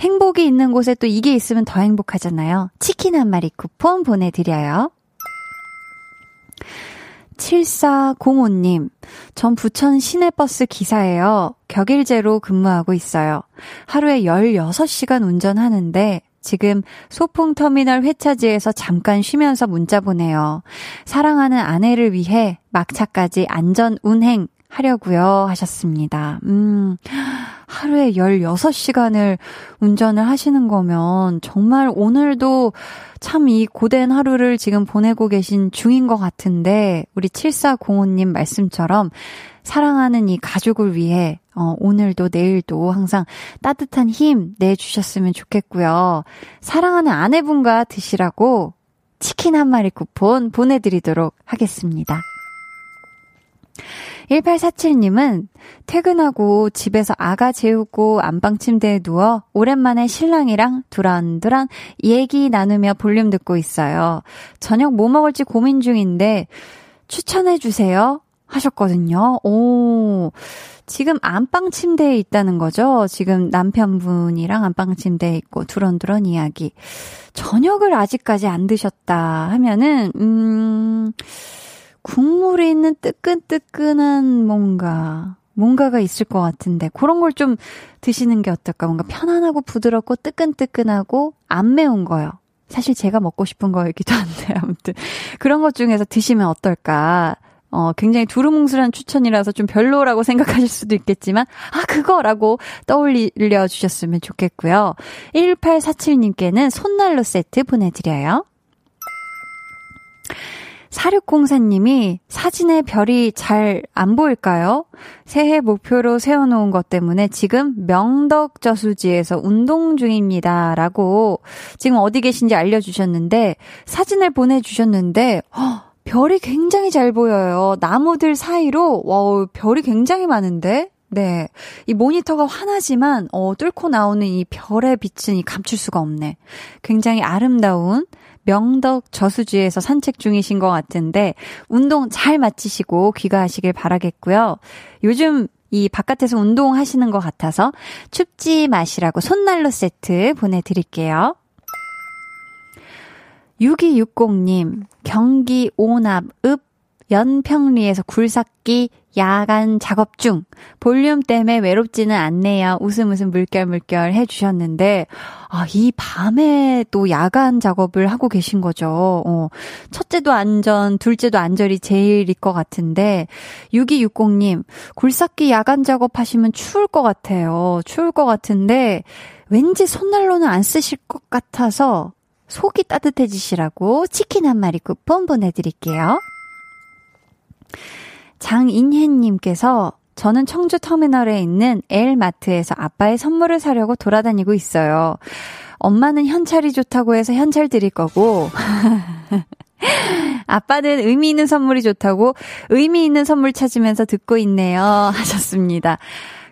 행복이 있는 곳에 또 이게 있으면 더 행복하잖아요. 치킨 한 마리 쿠폰 보내드려요. 7405님, 전 부천 시내버스 기사예요. 격일제로 근무하고 있어요. 하루에 16시간 운전하는데, 지금 소풍터미널 회차지에서 잠깐 쉬면서 문자 보내요. 사랑하는 아내를 위해 막차까지 안전 운행 하려고요 하셨습니다. 음. 하루에 16시간을 운전을 하시는 거면 정말 오늘도 참 이 고된 하루를 지금 보내고 계신 중인 것 같은데 우리 7405님 말씀처럼 사랑하는 이 가족을 위해 어, 오늘도 내일도 항상 따뜻한 힘 내주셨으면 좋겠고요. 사랑하는 아내분과 드시라고 치킨 한 마리 쿠폰 보내드리도록 하겠습니다. 1847님은 퇴근하고 집에서 아가 재우고 안방 침대에 누워 오랜만에 신랑이랑 두란두란 얘기 나누며 볼륨 듣고 있어요. 저녁 뭐 먹을지 고민 중인데 추천해주세요. 하셨거든요. 오. 지금 안방 침대에 있다는 거죠? 지금 남편분이랑 안방 침대에 있고 두런두런 이야기. 저녁을 아직까지 안 드셨다 하면은, 음, 국물이 있는 뜨끈뜨끈한 뭔가, 뭔가가 있을 것 같은데, 그런 걸 좀 드시는 게 어떨까? 뭔가 편안하고 부드럽고 뜨끈뜨끈하고 안 매운 거요. 사실 제가 먹고 싶은 거이기도 한데, 아무튼. 그런 것 중에서 드시면 어떨까? 어, 굉장히 두루뭉술한 추천이라서 좀 별로라고 생각하실 수도 있겠지만, 아, 그거라고 떠올려 주셨으면 좋겠고요. 1847님께는 손난로 세트 보내드려요. 4604님이 사진에 별이 잘 안 보일까요? 새해 목표로 세워놓은 것 때문에 지금 명덕 저수지에서 운동 중입니다. 라고 지금 어디 계신지 알려주셨는데 사진을 보내주셨는데, 허, 별이 굉장히 잘 보여요. 나무들 사이로, 와, 별이 굉장히 많은데? 네. 이 모니터가 환하지만, 어, 뚫고 나오는 이 별의 빛은 이 감출 수가 없네. 굉장히 아름다운 명덕 저수지에서 산책 중이신 것 같은데 운동 잘 마치시고 귀가하시길 바라겠고요. 요즘 이 바깥에서 운동하시는 것 같아서 춥지 마시라고 손난로 세트 보내드릴게요. 6260님, 경기 오납 읍 연평리에서 굴삭기 야간 작업 중. 볼륨 때문에 외롭지는 않네요. 웃음 웃음 물결 물결 해주셨는데, 아, 이 밤에 또 야간 작업을 하고 계신 거죠. 어, 첫째도 안전, 둘째도 안전이 제일일 것 같은데, 6260님, 굴삭기 야간 작업하시면 추울 것 같아요. 추울 것 같은데, 왠지 손난로는 안 쓰실 것 같아서, 속이 따뜻해지시라고 치킨 한 마리 쿠폰 보내드릴게요. 장인혜님께서 저는 청주 터미널에 있는 엘마트에서 아빠의 선물을 사려고 돌아다니고 있어요. 엄마는 현찰이 좋다고 해서 현찰 드릴 거고, 아빠는 의미 있는 선물이 좋다고 의미 있는 선물 찾으면서 듣고 있네요. 하셨습니다.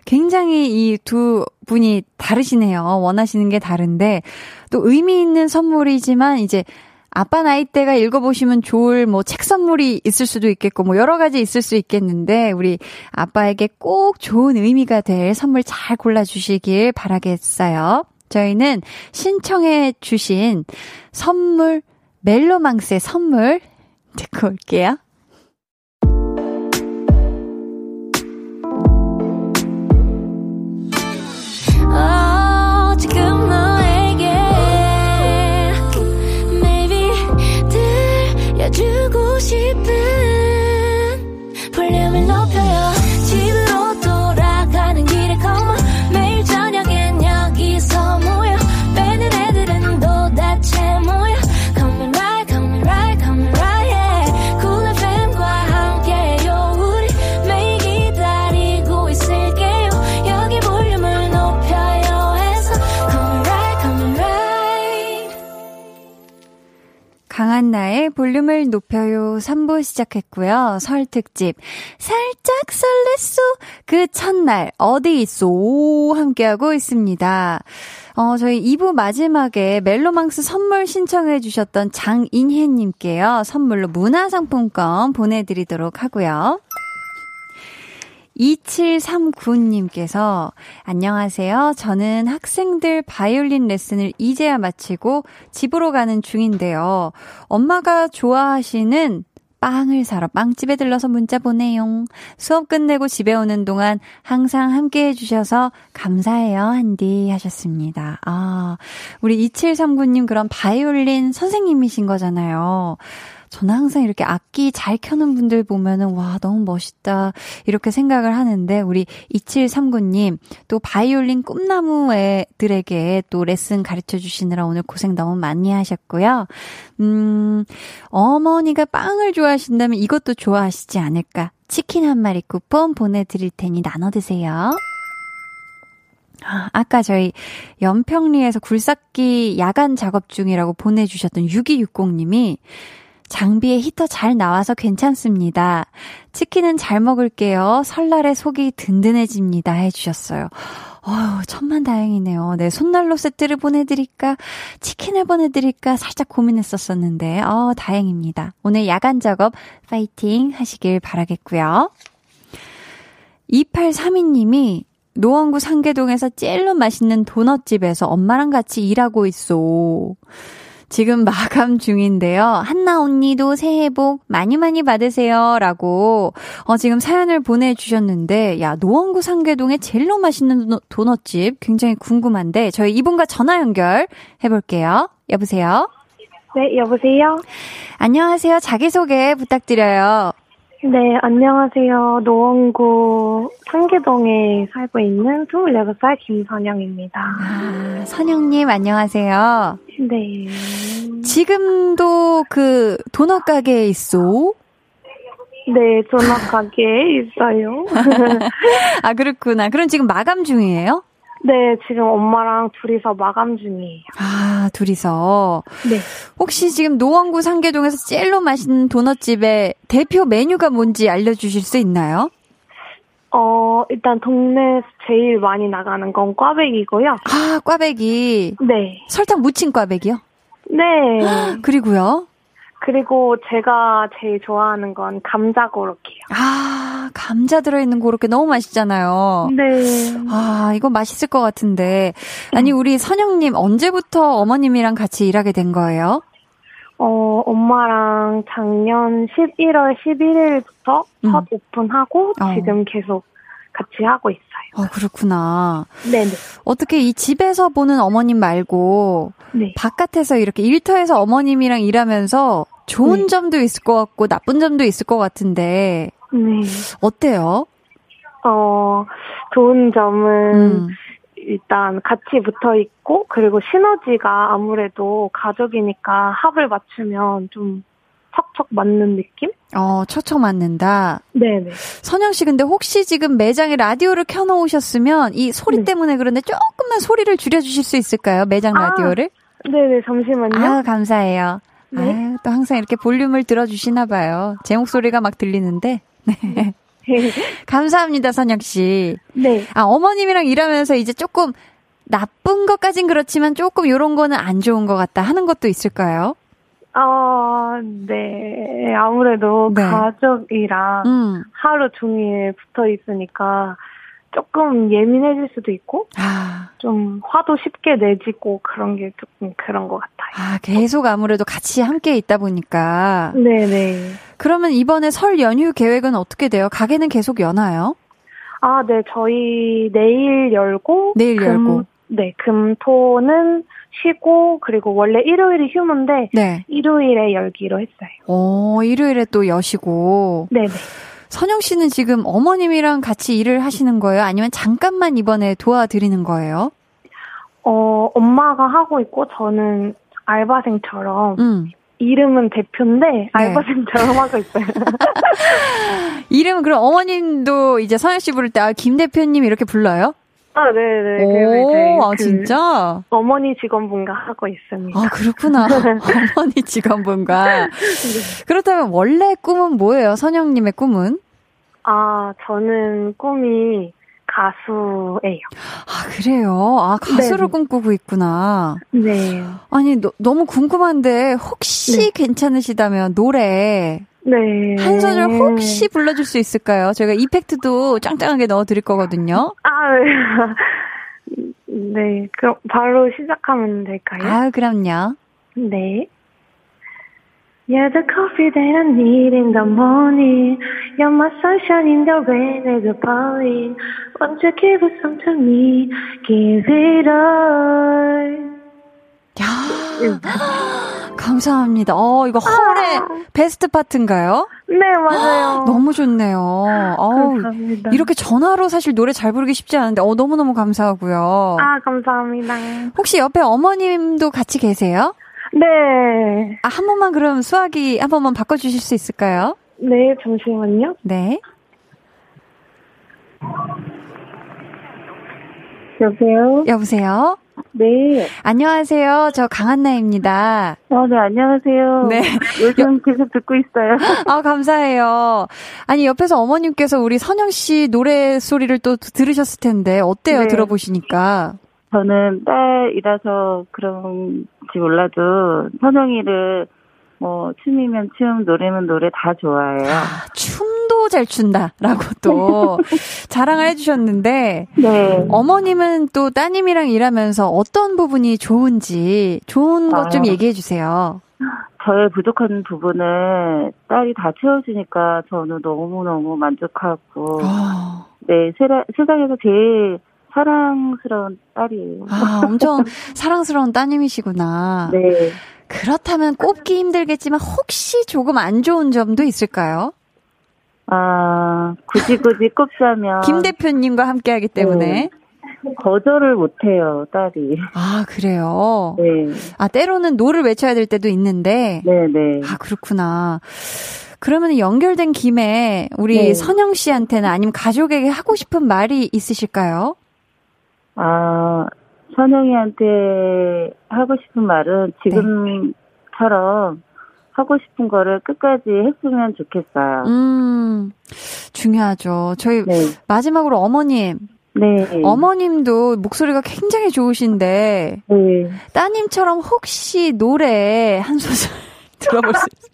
굉장히 이 두 분이 다르시네요. 원하시는 게 다른데, 또 의미 있는 선물이지만 이제 아빠 나이대가 읽어보시면 좋을 뭐 책 선물이 있을 수도 있겠고 뭐 여러 가지 있을 수 있겠는데 우리 아빠에게 꼭 좋은 의미가 될 선물 잘 골라주시길 바라겠어요. 저희는 신청해 주신 선물 멜로망스의 선물 듣고 올게요. 볼륨을 높여요 3부 시작했고요. 설 특집 살짝 설렜소 그 첫날 어디 있소 함께하고 있습니다. 어, 저희 2부 마지막에 멜로망스 선물 신청해 주셨던 장인혜님께요. 선물로 문화상품권 보내드리도록 하고요. 2739님께서 안녕하세요. 저는 학생들 바이올린 레슨을 이제야 마치고 집으로 가는 중인데요. 엄마가 좋아하시는 빵을 사러 빵집에 들러서 문자 보내용. 수업 끝내고 집에 오는 동안 항상 함께 해주셔서 감사해요, 한디 하셨습니다. 아, 우리 2739님 그럼 바이올린 선생님이신 거잖아요. 저는 항상 이렇게 악기 잘 켜는 분들 보면은 와 너무 멋있다 이렇게 생각을 하는데 우리 2739님 또 바이올린 꿈나무 애들에게 또 레슨 가르쳐 주시느라 오늘 고생 너무 많이 하셨고요. 음 어머니가 빵을 좋아하신다면 이것도 좋아하시지 않을까? 치킨 한 마리 쿠폰 보내드릴 테니 나눠 드세요. 아, 아까 저희 연평리에서 굴삭기 야간 작업 중이라고 보내주셨던 6260님이 장비에 히터 잘 나와서 괜찮습니다. 치킨은 잘 먹을게요. 설날에 속이 든든해집니다. 해주셨어요. 어휴, 천만 다행이네요. 네, 손난로 세트를 보내드릴까? 치킨을 보내드릴까? 살짝 고민했었었는데, 어, 다행입니다. 오늘 야간 작업 파이팅 하시길 바라겠고요. 2832님이 노원구 상계동에서 제일로 맛있는 도넛집에서 엄마랑 같이 일하고 있어. 지금 마감 중인데요. 한나 언니도 새해 복 많이 많이 받으세요. 라고, 어, 지금 사연을 보내주셨는데, 야, 노원구 상계동의 제일로 맛있는 도넛집 굉장히 궁금한데, 저희 이분과 전화 연결 해볼게요. 여보세요? 네, 여보세요? 안녕하세요. 자기소개 부탁드려요. 네, 안녕하세요. 노원구 상계동에 살고 있는 26살 김선영입니다. 아, 선영님, 안녕하세요. 네. 지금도 그 도넛 가게에 있어? 네, 도넛 가게에 있어요. 아, 그렇구나. 그럼 지금 마감 중이에요? 네, 지금 엄마랑 둘이서 마감 중이에요. 아, 둘이서. 네. 혹시 지금 노원구 상계동에서 제일로 맛있는 도넛집의 대표 메뉴가 뭔지 알려주실 수 있나요? 어, 일단 동네에서 제일 많이 나가는 건 꽈배기고요. 아, 꽈배기. 네. 설탕 묻힌 꽈배기요? 네. 그리고요? 그리고 제가 제일 좋아하는 건 감자 고로케요. 아, 감자 들어있는 고로케 너무 맛있잖아요. 네. 아, 이거 맛있을 것 같은데. 아니, 우리 선영님, 언제부터 어머님이랑 같이 일하게 된 거예요? 어, 엄마랑 작년 11월 11일부터 음. 첫 오픈하고 어. 지금 계속 같이 하고 있어요. 어, 그렇구나. 네네. 어떻게 이 집에서 보는 어머님 말고, 네. 바깥에서 이렇게 일터에서 어머님이랑 일하면서 좋은 네. 점도 있을 것 같고, 나쁜 점도 있을 것 같은데, 네. 어때요? 어, 좋은 점은 음. 일단 같이 붙어 있고, 그리고 시너지가 아무래도 가족이니까 합을 맞추면 좀 척척 맞는 느낌? 어, 처처 맞는다. 네네. 선영 씨, 근데 혹시 지금 매장에 라디오를 켜놓으셨으면 이 소리 네. 때문에 그런데 조금만 소리를 줄여주실 수 있을까요? 매장 아, 라디오를? 네네, 잠시만요. 아, 감사해요. 네. 아유, 또 항상 이렇게 볼륨을 들어주시나 봐요. 제 목소리가 막 들리는데. 네. 감사합니다, 선영 씨. 네. 아, 어머님이랑 일하면서 이제 조금 나쁜 것까진 그렇지만 조금 요런 거는 안 좋은 것 같다 하는 것도 있을까요? 어, 네. 아무래도 네. 가족이랑 음. 하루 종일 붙어 있으니까 조금 예민해질 수도 있고, 아, 좀 화도 쉽게 내지고 그런 게 조금 그런 것 같아요. 아, 계속 아무래도 같이 함께 있다 보니까. 네네. 그러면 이번에 설 연휴 계획은 어떻게 돼요? 가게는 계속 여나요? 아, 네. 저희 내일 열고, 내일 열고. 네. 금, 토는 쉬고, 그리고 원래 일요일이 휴무인데, 네. 일요일에 열기로 했어요. 어, 일요일에 또 여시고. 네네. 선영 씨는 지금 어머님이랑 같이 일을 하시는 거예요? 아니면 잠깐만 이번에 도와드리는 거예요? 어, 엄마가 하고 있고, 저는 알바생처럼, 음. 이름은 대표인데, 알바생처럼 하고 있어요. 이름은 그럼 어머님도 이제 선영 씨 부를 때, 아, 김 대표님 이렇게 불러요? 아, 네네. 오, 아, 그 진짜? 어머니 직원분과 하고 있습니다. 아, 그렇구나. 어머니 직원분과. 그렇다면 원래 꿈은 뭐예요? 선영님의 꿈은? 아, 저는 꿈이 가수예요. 아, 그래요? 아, 가수를 네네. 꿈꾸고 있구나. 네. 아니, 너, 너무 궁금한데, 혹시 네. 괜찮으시다면 노래 네. 한 소절 혹시 불러줄 수 있을까요? 저희가 이펙트도 짱짱하게 넣어드릴 거거든요. 아, 네. 네. 그럼 바로 시작하면 될까요? 아, 그럼요. 네. You're the coffee that I need in the morning. You're my sunshine in the rain as a falling. Won't you give it some to me? Give it all. 야 감사합니다. 어, 이거 헐의 베스트 파트인가요? 네, 맞아요. 너무 좋네요. 어우, 감사합니다. 이렇게 전화로 사실 노래 잘 부르기 쉽지 않은데, 어, 너무너무 감사하고요. 아, 감사합니다. 혹시 옆에 어머님도 같이 계세요? 네. 아, 한 번만 그럼 수화기 한 번만 바꿔주실 수 있을까요? 네, 잠시만요. 네. 여보세요? 여보세요? 네. 안녕하세요. 저 강한나입니다. 어, 네, 안녕하세요. 네. 요즘 계속 듣고 있어요. 아, 감사해요. 아니, 옆에서 어머님께서 우리 선영 씨 노래 소리를 또 들으셨을 텐데, 어때요? 네. 들어보시니까. 저는 딸이라서 그런지 몰라도 선영이를 뭐 춤이면 춤, 노래면 노래 다 좋아해요. 아, 춤도 잘 춘다라고 또 자랑을 해주셨는데, 네. 어머님은 또 따님이랑 일하면서 어떤 부분이 좋은지 좋은 것좀 아. 얘기해 주세요. 저의 부족한 부분을 딸이 다 채워주니까 저는 너무너무 만족하고, 어, 네, 세라, 세상에서 제일 사랑스러운 딸이에요. 아, 엄청 사랑스러운 따님이시구나. 네. 그렇다면 꼽기 힘들겠지만 혹시 조금 안 좋은 점도 있을까요? 아, 굳이 굳이 꼽자면. 김 대표님과 함께 하기 때문에. 네. 거절을 못해요, 딸이. 아, 그래요? 네. 아, 때로는 no를 외쳐야 될 때도 있는데. 네네. 아, 그렇구나. 그러면 연결된 김에 우리 네. 선영 씨한테는 아니면 가족에게 하고 싶은 말이 있으실까요? 아, 선영이한테 하고 싶은 말은 지금처럼 하고 싶은 거를 끝까지 했으면 좋겠어요. 음, 중요하죠. 저희 네. 마지막으로 어머님. 네. 어머님도 목소리가 굉장히 좋으신데, 네. 따님처럼 혹시 노래 한 소절 들어볼 수 있어요?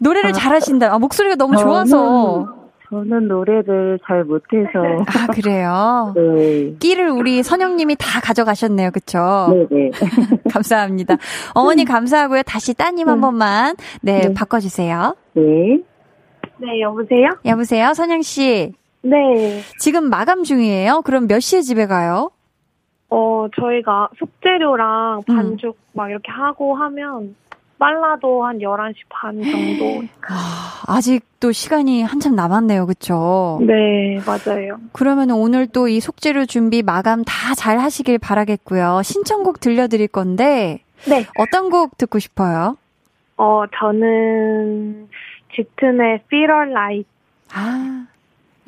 노래를 아. 잘하신다. 아, 목소리가 너무 좋아서. 저는 노래를 잘 못해서. 아, 그래요? 네. 끼를 우리 선영님이 다 가져가셨네요. 그쵸? 네네. 감사합니다. 어머니 감사하고요. 다시 따님 한 번만, 네, 네. 바꿔주세요. 네. 네, 여보세요? 여보세요? 선영씨. 네. 지금 마감 중이에요? 그럼 몇 시에 집에 가요? 어, 저희가 속재료랑 음. 반죽 막 이렇게 하고 하면 빨라도 한 11시 반 정도. 아, 아직도 시간이 한참 남았네요. 그쵸? 네, 맞아요. 그러면 오늘 또 이 속재료 준비 마감 다 잘 하시길 바라겠고요. 신청곡 들려드릴 건데, 네. 어떤 곡 듣고 싶어요? 어, 저는 짙은의 Feel Alright. 아,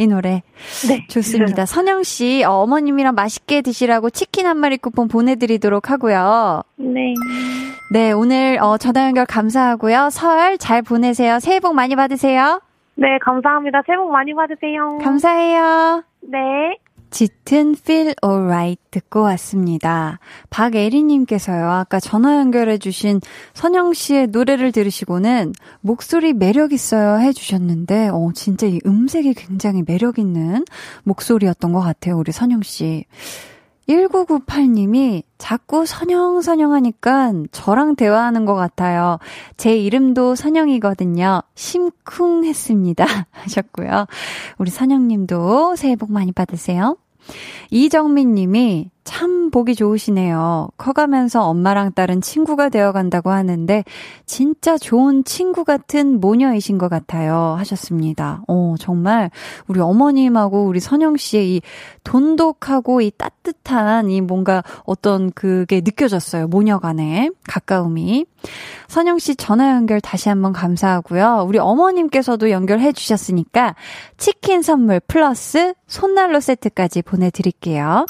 이 노래. 네. 좋습니다. 선영 씨, 어, 어머님이랑 맛있게 드시라고 치킨 한 마리 쿠폰 보내드리도록 하고요. 네. 네, 오늘 어, 전화 연결 감사하고요. 설 잘 보내세요. 새해 복 많이 받으세요. 네, 감사합니다. 새해 복 많이 받으세요. 감사해요. 네. 짙은 Feel Alright 듣고 왔습니다. 박애리님께서요, 아까 전화 연결해주신 선영 씨의 노래를 들으시고는 목소리 매력있어요 해주셨는데, 어, 진짜 이 음색이 굉장히 매력있는 목소리였던 것 같아요, 우리 선영 씨. 1998님이 자꾸 선영선영 하니까 저랑 대화하는 것 같아요. 제 이름도 선영이거든요. 심쿵했습니다. 하셨고요. 우리 선영님도 새해 복 많이 받으세요. 이정민 님이 참 보기 좋으시네요. 커가면서 엄마랑 딸은 친구가 되어 간다고 하는데 진짜 좋은 친구 같은 모녀이신 것 같아요. 하셨습니다. 어, 정말 우리 어머님하고 우리 선영 씨의 이 돈독하고 이 따뜻한 이 뭔가 어떤 그게 느껴졌어요. 모녀 간의 가까움이. 선영 씨 전화 연결 다시 한번 감사하고요. 우리 어머님께서도 연결해 주셨으니까 치킨 선물 플러스 손난로 세트까지 보내드릴게요.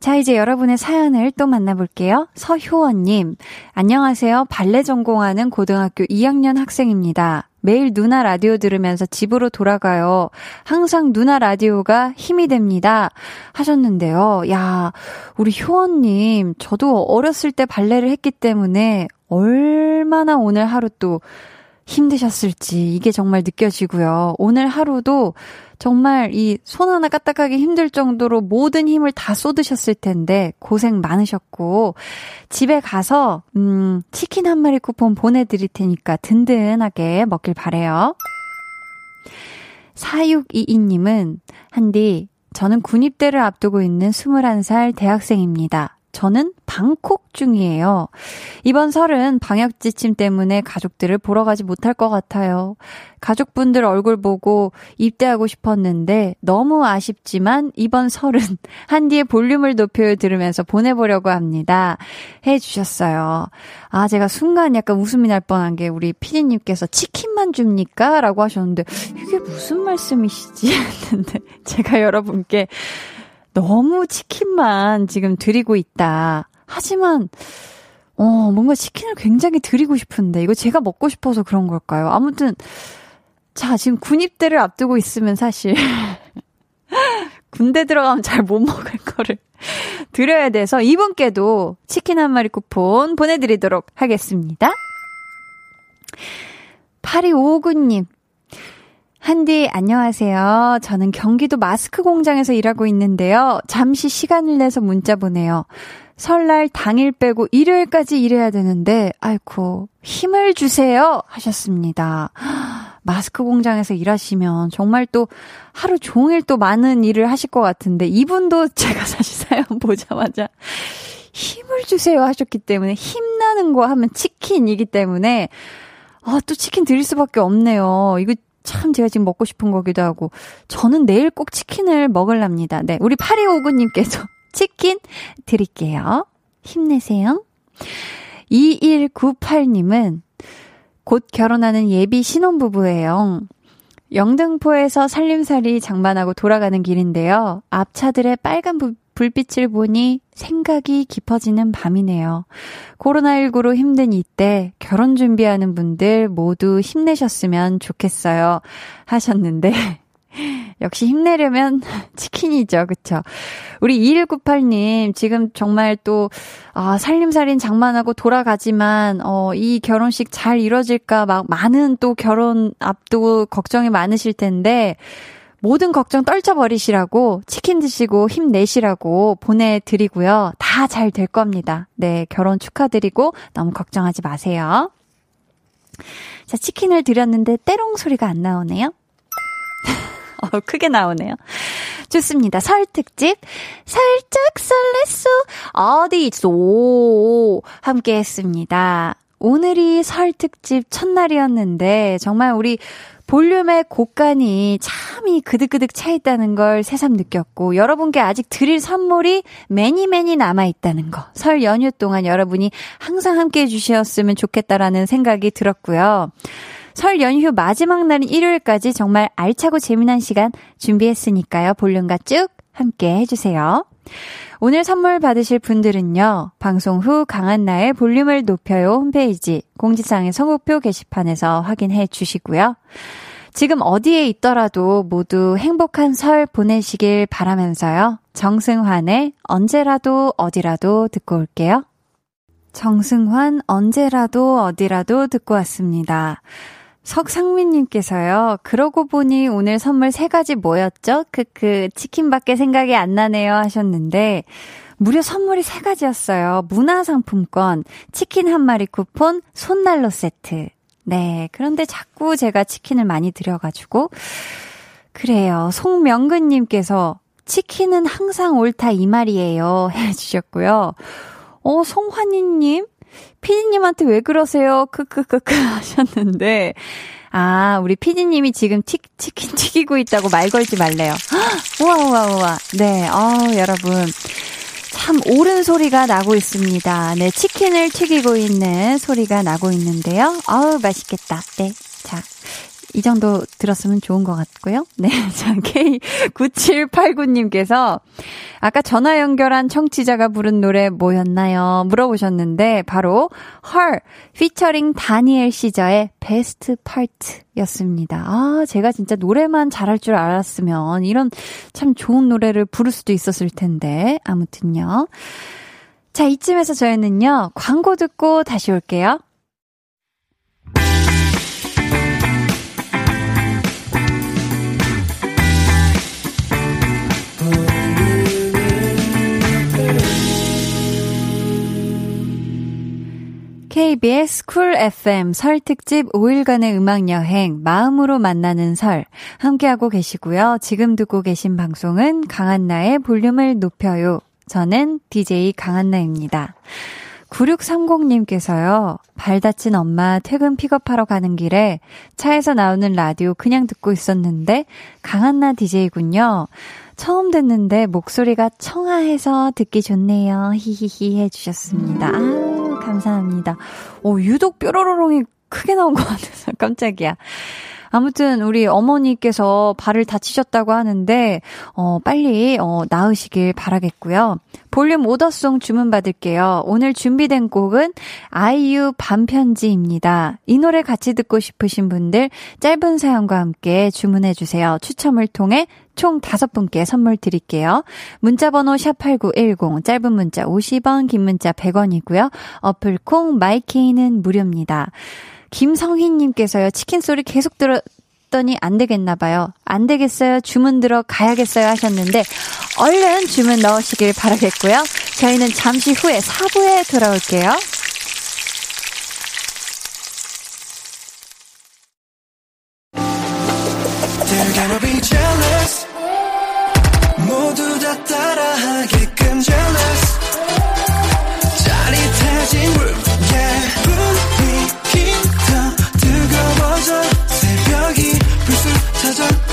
자, 이제 여러분의 사연을 또 만나볼게요. 서효원님, 안녕하세요. 발레 전공하는 고등학교 2학년 학생입니다. 매일 누나 라디오 들으면서 집으로 돌아가요. 항상 누나 라디오가 힘이 됩니다. 하셨는데요. 야, 우리 효원님, 저도 어렸을 때 발레를 했기 때문에 얼마나 오늘 하루 또 힘드셨을지 이게 정말 느껴지고요. 오늘 하루도 정말 이 손 하나 까딱하기 힘들 정도로 모든 힘을 다 쏟으셨을 텐데 고생 많으셨고 집에 가서 음 치킨 한 마리 쿠폰 보내 드릴 테니까 든든하게 먹길 바래요. 4622님은 한디 저는 군입대를 앞두고 있는 21살 대학생입니다. 저는 방콕 중이에요. 이번 설은 방역 지침 때문에 가족들을 보러 가지 못할 것 같아요. 가족분들 얼굴 보고 입대하고 싶었는데 너무 아쉽지만 이번 설은 한디의 볼륨을 높여 들으면서 보내보려고 합니다. 해주셨어요. 아, 제가 순간 약간 웃음이 날 뻔한 게 우리 피디님께서 치킨만 줍니까? 라고 하셨는데 이게 무슨 말씀이시지? 했는데 제가 여러분께 너무 치킨만 지금 드리고 있다. 하지만, 어, 뭔가 치킨을 굉장히 드리고 싶은데, 이거 제가 먹고 싶어서 그런 걸까요? 아무튼, 자, 지금 군입대를 앞두고 있으면 사실, 군대 들어가면 잘 못 먹을 거를 드려야 돼서 이분께도 치킨 한 마리 쿠폰 보내드리도록 하겠습니다. 8259님, 한디, 안녕하세요. 저는 경기도 마스크 공장에서 일하고 있는데요. 잠시 시간을 내서 문자 보내요. 설날 당일 빼고 일요일까지 일해야 되는데, 아이고, 힘을 주세요. 하셨습니다. 마스크 공장에서 일하시면 정말 또 하루 종일 또 많은 일을 하실 것 같은데, 이분도 제가 사실 사연 보자마자 힘을 주세요 하셨기 때문에, 힘나는 거 하면 치킨이기 때문에, 아, 또 치킨 드릴 수밖에 없네요. 이거 참 제가 지금 먹고 싶은 거기도 하고. 저는 내일 꼭 치킨을 먹을랍니다. 네. 우리 8259님께서 치킨 드릴게요. 힘내세요. 2198님은 곧 결혼하는 예비 신혼부부예요. 영등포에서 살림살이 장만하고 돌아가는 길인데요. 앞차들의 빨간 불, 불빛을 보니 생각이 깊어지는 밤이네요. 코로나19로 힘든 이때 결혼 준비하는 분들 모두 힘내셨으면 좋겠어요. 하셨는데, 역시 힘내려면 치킨이죠. 그쵸? 우리 2198님, 지금 정말 또, 아, 살림살인 장만하고 돌아가지만, 어, 이 결혼식 잘 이뤄질까, 막, 많은 또 결혼 앞두고 걱정이 많으실 텐데, 모든 걱정 떨쳐버리시라고 치킨 드시고 힘내시라고 보내드리고요. 다 잘 될 겁니다. 네, 결혼 축하드리고 너무 걱정하지 마세요. 자, 치킨을 드렸는데 때롱 소리가 안 나오네요. 어, 크게 나오네요. 좋습니다. 설 특집 살짝 설렜어 어디 있어 함께 했습니다. 오늘이 설 특집 첫날이었는데 정말 우리 볼륨의 곡간이 참이 그득그득 차 있다는 걸 새삼 느꼈고 여러분께 아직 드릴 선물이 매니 매니 남아 있다는 거. 설 연휴 동안 여러분이 항상 함께 해 주셨으면 좋겠다라는 생각이 들었고요. 설 연휴 마지막 날인 일요일까지 정말 알차고 재미난 시간 준비했으니까요. 볼륨과 쭉 함께 해주세요. 오늘 선물 받으실 분들은요, 방송 후 강한 나의 볼륨을 높여요 홈페이지 공지사항의 선곡표 게시판에서 확인해 주시고요. 지금 어디에 있더라도 모두 행복한 설 보내시길 바라면서요. 정승환의 언제라도 어디라도 듣고 올게요. 정승환 언제라도 어디라도 듣고 왔습니다. 석상민님께서요, 그러고 보니 오늘 선물 세 가지 뭐였죠? 크크, 치킨밖에 생각이 안 나네요 하셨는데, 무려 선물이 세 가지였어요. 문화상품권, 치킨 한 마리 쿠폰, 손난로 세트. 네. 그런데 자꾸 제가 치킨을 많이 드려가지고, 그래요. 송명근님께서, 치킨은 항상 옳다 이 말이에요. 해주셨고요. 어, 송환희님? 피디님한테 왜 그러세요? 크크크크 하셨는데, 아, 우리 피디님이 지금 치, 치킨 튀기고 있다고 말 걸지 말래요. 우와, 우와, 우와. 네, 어, 여러분. 참 옳은 소리가 나고 있습니다. 네, 치킨을 튀기고 있는 소리가 나고 있는데요. 아우, 맛있겠다. 네. 자, 이 정도 들었으면 좋은 것 같고요. 네. 자, K9789님께서 아까 전화 연결한 청취자가 부른 노래 뭐였나요? 물어보셨는데, 바로 Her, 피처링 다니엘 시저의 베스트 파트였습니다. 아, 제가 진짜 노래만 잘할 줄 알았으면 이런 참 좋은 노래를 부를 수도 있었을 텐데. 아무튼요. 자, 이쯤에서 저희는요, 광고 듣고 다시 올게요. KBS 쿨 FM 설 특집 5일간의 음악 여행 마음으로 만나는 설 함께하고 계시고요. 지금 듣고 계신 방송은 강한나의 볼륨을 높여요. 저는 DJ 강한나입니다. 9630님께서요. 발 다친 엄마 퇴근 픽업하러 가는 길에 차에서 나오는 라디오 그냥 듣고 있었는데 강한나 DJ군요. 처음 듣는데 목소리가 청아해서 듣기 좋네요. 히히히 해주셨습니다. 아, 감사합니다. 오, 유독 뾰로로롱이 크게 나온 것 같아서 깜짝이야. 아무튼 우리 어머니께서 발을 다치셨다고 하는데 어 빨리 어 나으시길 바라겠고요. 볼륨 오더송 주문 받을게요. 오늘 준비된 곡은 아이유 반편지입니다. 이 노래 같이 듣고 싶으신 분들 짧은 사연과 함께 주문해 주세요. 추첨을 통해 총 다섯 분께 선물 드릴게요. 문자번호 샵8910, 짧은 문자 50원, 긴 문자 100원이고요. 어플 콩, 마이케이는 무료입니다. 김성희님께서요, 치킨 소리 계속 들었더니 안 되겠나 봐요. 안 되겠어요. 주문 들어 가야겠어요. 하셨는데, 얼른 주문 넣으시길 바라겠고요. 저희는 잠시 후에 4부에 돌아올게요.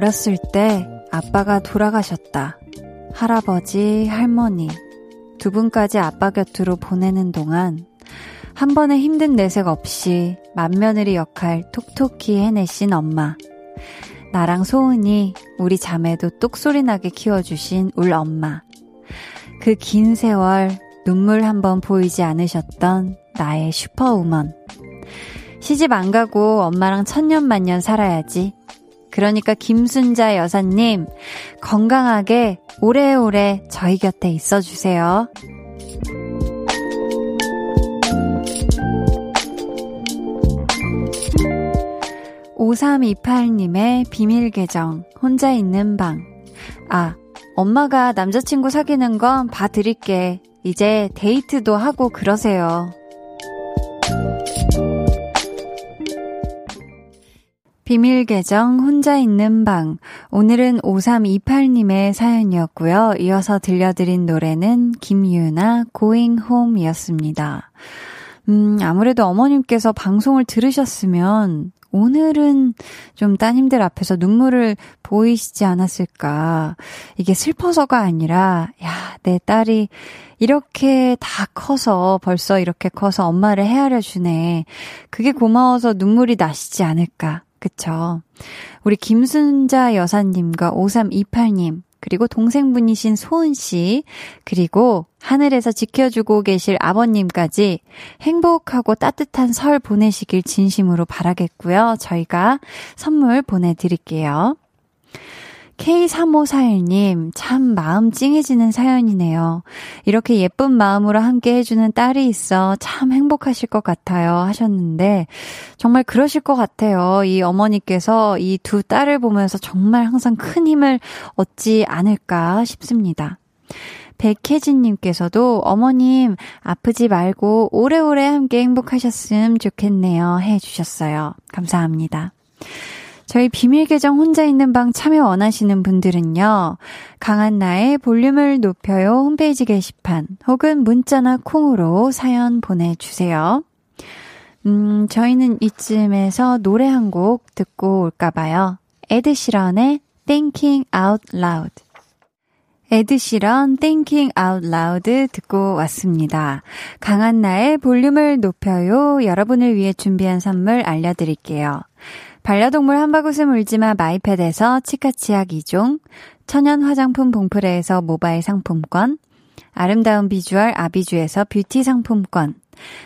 어렸을 때 아빠가 돌아가셨다. 할아버지, 할머니 두 분까지 아빠 곁으로 보내는 동안 한 번의 힘든 내색 없이 맏며느리 역할 톡톡히 해내신 엄마. 나랑 소은이 우리 자매도 똑소리 나게 키워주신 울 엄마. 그 긴 세월 눈물 한 번 보이지 않으셨던 나의 슈퍼우먼. 시집 안 가고 엄마랑 천년만년 살아야지. 그러니까 김순자 여사님, 건강하게 오래오래 저희 곁에 있어 주세요. 5328님의 비밀 계정, 혼자 있는 방. 아, 엄마가 남자친구 사귀는 건 봐드릴게. 이제 데이트도 하고 그러세요. 비밀 계정 혼자 있는 방. 오늘은 5328님의 사연이었고요. 이어서 들려드린 노래는 김유나 Going Home이었습니다. 음, 아무래도 어머님께서 방송을 들으셨으면 오늘은 좀 따님들 앞에서 눈물을 보이시지 않았을까. 이게 슬퍼서가 아니라, 야, 내 딸이 이렇게 다 커서 벌써 이렇게 커서 엄마를 헤아려 주네. 그게 고마워서 눈물이 나시지 않을까. 그쵸. 우리 김순자 여사님과 5328님, 그리고 동생분이신 소은씨, 그리고 하늘에서 지켜주고 계실 아버님까지 행복하고 따뜻한 설 보내시길 진심으로 바라겠고요. 저희가 선물 보내드릴게요. K3541님, 참 마음 찡해지는 사연이네요. 이렇게 예쁜 마음으로 함께 해주는 딸이 있어 참 행복하실 것 같아요. 하셨는데, 정말 그러실 것 같아요. 이 어머니께서 이 두 딸을 보면서 정말 항상 큰 힘을 얻지 않을까 싶습니다. 백혜진님께서도 어머님 아프지 말고 오래오래 함께 행복하셨음 좋겠네요 해주셨어요. 감사합니다. 저희 비밀 계정 혼자 있는 방 참여 원하시는 분들은요. 강한나의 볼륨을 높여요 홈페이지 게시판 혹은 문자나 콩으로 사연 보내주세요. 음, 저희는 이쯤에서 노래 한 곡 듣고 올까 봐요. 에드 시런의 Thinking Out Loud. 에드 시런 Thinking Out Loud 듣고 왔습니다. 강한나의 볼륨을 높여요. 여러분을 위해 준비한 선물 알려드릴게요. 반려동물 한바구스 물지마 마이패드에서 치카치약 2종, 천연 화장품 봉프레에서 모바일 상품권, 아름다운 비주얼 아비주에서 뷰티 상품권,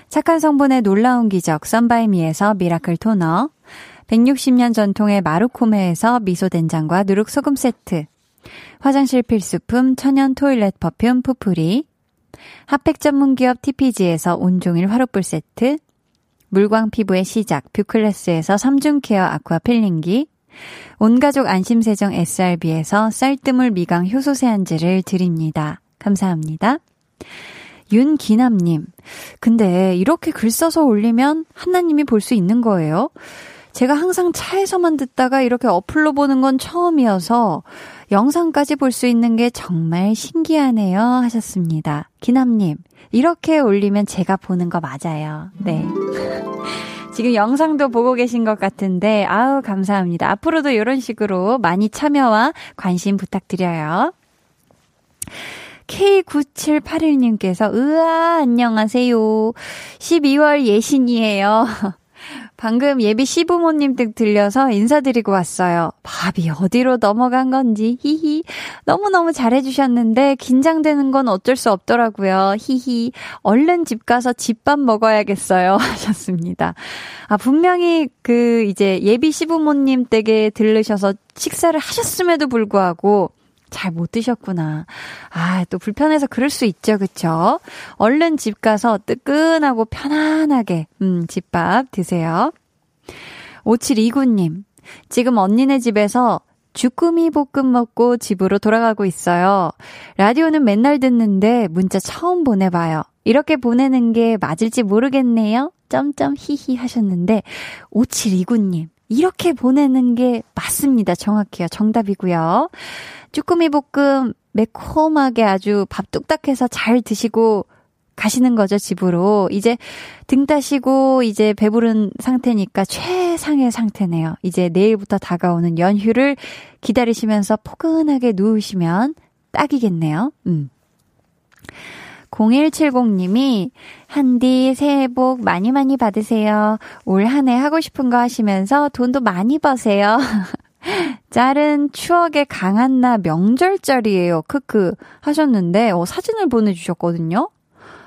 착한 성분의 놀라운 기적 썬바이미에서 miracle toner, 160년 전통의 마루코메에서 미소된장과 누룩소금 세트, 화장실 필수품 천연 toilet perfume 푸풀이, 핫팩 전문기업 TPG에서 온종일 화롯불 세트, 물광 피부의 시작 뷰클래스에서 3중 care aqua peeling기 온가족 안심세정 SRB에서 쌀뜨물 미강 효소 세안제를 드립니다. 감사합니다. 윤기남님, 근데 이렇게 글 써서 올리면 한나님이 볼 수 있는 거예요? 제가 항상 차에서만 듣다가 이렇게 어플로 보는 건 처음이어서 영상까지 볼 수 있는 게 정말 신기하네요. 하셨습니다. 기남님, 이렇게 올리면 제가 보는 거 맞아요. 네. 지금 영상도 보고 계신 것 같은데, 아우, 감사합니다. 앞으로도 이런 식으로 많이 참여와 관심 부탁드려요. K9781님께서, 으아, 안녕하세요. 12월 예신이에요. 방금 예비 시부모님 댁 들려서 인사드리고 왔어요. 밥이 어디로 넘어간 건지, 히히. 너무너무 잘해주셨는데, 긴장되는 건 어쩔 수 없더라고요. 히히. 얼른 집 가서 집밥 먹어야겠어요. 하셨습니다. 아, 분명히 그, 이제 예비 시부모님 댁에 들르셔서 식사를 하셨음에도 불구하고, 잘 못 드셨구나. 아, 또 불편해서 그럴 수 있죠, 그쵸? 얼른 집 가서 뜨끈하고 편안하게, 음, 집밥 드세요. 5729님, 지금 언니네 집에서 주꾸미 볶음 먹고 집으로 돌아가고 있어요. 라디오는 맨날 듣는데 문자 처음 보내봐요. 이렇게 보내는 게 맞을지 모르겠네요. 점점 히히 하셨는데, 5729님, 이렇게 보내는 게 맞습니다. 정확해요. 정답이고요. 쭈꾸미 볶음 매콤하게 아주 밥 뚝딱해서 잘 드시고 가시는 거죠, 집으로. 이제 등 따시고 이제 배부른 상태니까 최상의 상태네요. 이제 내일부터 다가오는 연휴를 기다리시면서 포근하게 누우시면 딱이겠네요. 음. 0170님이 한디 새해 복 많이 많이 받으세요. 올 한 해 하고 싶은 거 하시면서 돈도 많이 버세요. 짤은 추억의 강한 나 명절짤이에요. 크크 하셨는데 어, 사진을 보내주셨거든요.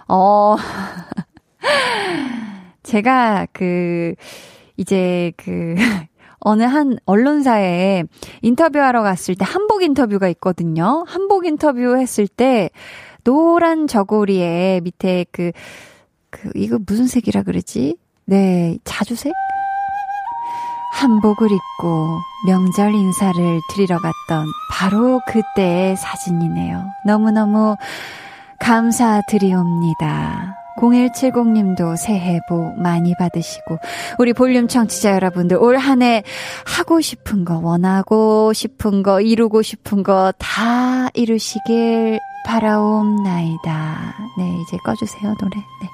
어 제가 그 이제 그 어느 한 언론사에 인터뷰하러 갔을 때 한복 인터뷰가 있거든요. 한복 인터뷰 했을 때 노란 저고리에 밑에 그, 그, 이거 무슨 색이라 그러지? 네, 자주색? 한복을 입고 명절 인사를 드리러 갔던 바로 그때의 사진이네요. 너무너무 감사드리옵니다. 0170님도 새해 복 많이 받으시고, 우리 볼륨 청취자 여러분들 올 한 해 하고 싶은 거, 원하고 싶은 거, 이루고 싶은 거 다 이루시길 바라옵나이다. 네, 이제 꺼주세요, 노래. 네.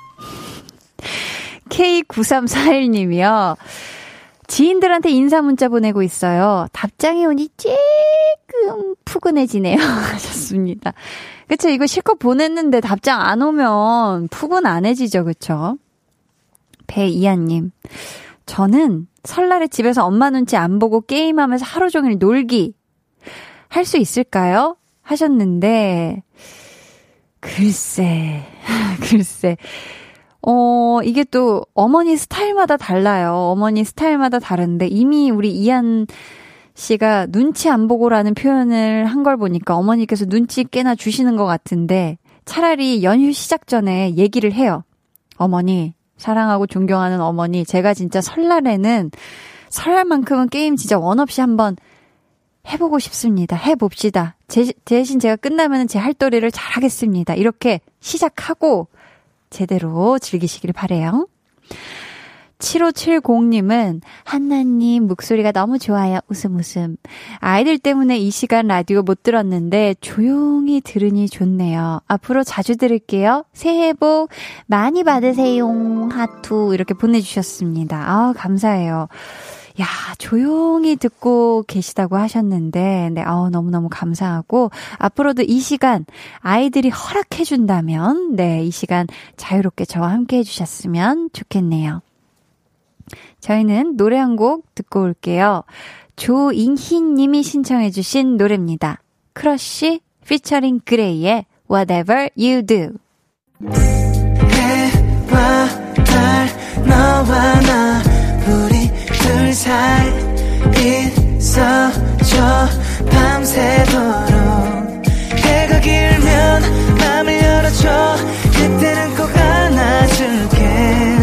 K9341님이요. 지인들한테 인사 문자 보내고 있어요. 답장이 오니 조금 푸근해지네요. 하셨습니다. 그쵸, 이거 실컷 보냈는데 답장 안 오면 푸근안해지죠, 그쵸? 배이한님. 저는 설날에 집에서 엄마 눈치 안 보고 게임하면서 하루 종일 놀기. 할 수 있을까요? 하셨는데, 글쎄, 글쎄. 어, 이게 또 어머니 스타일마다 달라요. 어머니 스타일마다 다른데 이미 우리 이한 씨가 눈치 안 보고라는 표현을 한 걸 보니까 어머니께서 눈치 꽤나 주시는 것 같은데 차라리 연휴 시작 전에 얘기를 해요. 어머니, 사랑하고 존경하는 어머니, 제가 진짜 설날에는 설날만큼은 게임 진짜 원 없이 한번 해보고 싶습니다. 해봅시다. 제, 대신 제가 끝나면 제 할도리를 잘 하겠습니다. 이렇게 시작하고 제대로 즐기시길 바래요. 7570님은 한나님 목소리가 너무 좋아요. 웃음 웃음. 아이들 때문에 이 시간 라디오 못 들었는데 조용히 들으니 좋네요. 앞으로 자주 들을게요. 새해 복 많이 받으세요. 하투 이렇게 보내주셨습니다. 아 감사해요. 야, 조용히 듣고 계시다고 하셨는데, 네, 아 너무너무 감사하고, 앞으로도 이 시간 아이들이 허락해준다면, 네, 이 시간 자유롭게 저와 함께 해주셨으면 좋겠네요. 저희는 노래 한 곡 듣고 올게요. 조인희 님이 신청해주신 노래입니다. 크러쉬 피처링 그레이의 Whatever You Do. 해와 달, 너와 나, 우리 둘 사이 있어줘 밤새도록 해가 길면 맘을 열어줘 그때는 꼭 안아줄게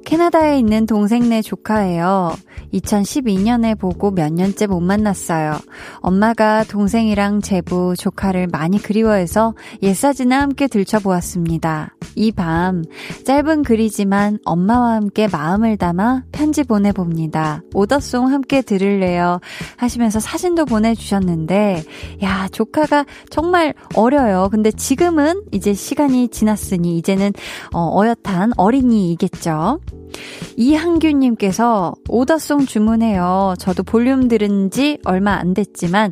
캐나다에 있는 동생네 조카예요. 2012년에 보고 몇 년째 못 만났어요. 엄마가 동생이랑 제부, 조카를 많이 그리워해서 옛사진을 함께 들춰보았습니다. 이 밤, 짧은 글이지만 엄마와 함께 마음을 담아 편지 보내봅니다. 오더송 함께 들을래요. 하시면서 사진도 보내주셨는데, 야, 조카가 정말 어려요. 근데 지금은 이제 시간이 지났으니 이제는 어, 어엿한 어린이이겠죠. 이한규님께서 오더송 주문해요. 저도 볼륨 들은 지 얼마 안 됐지만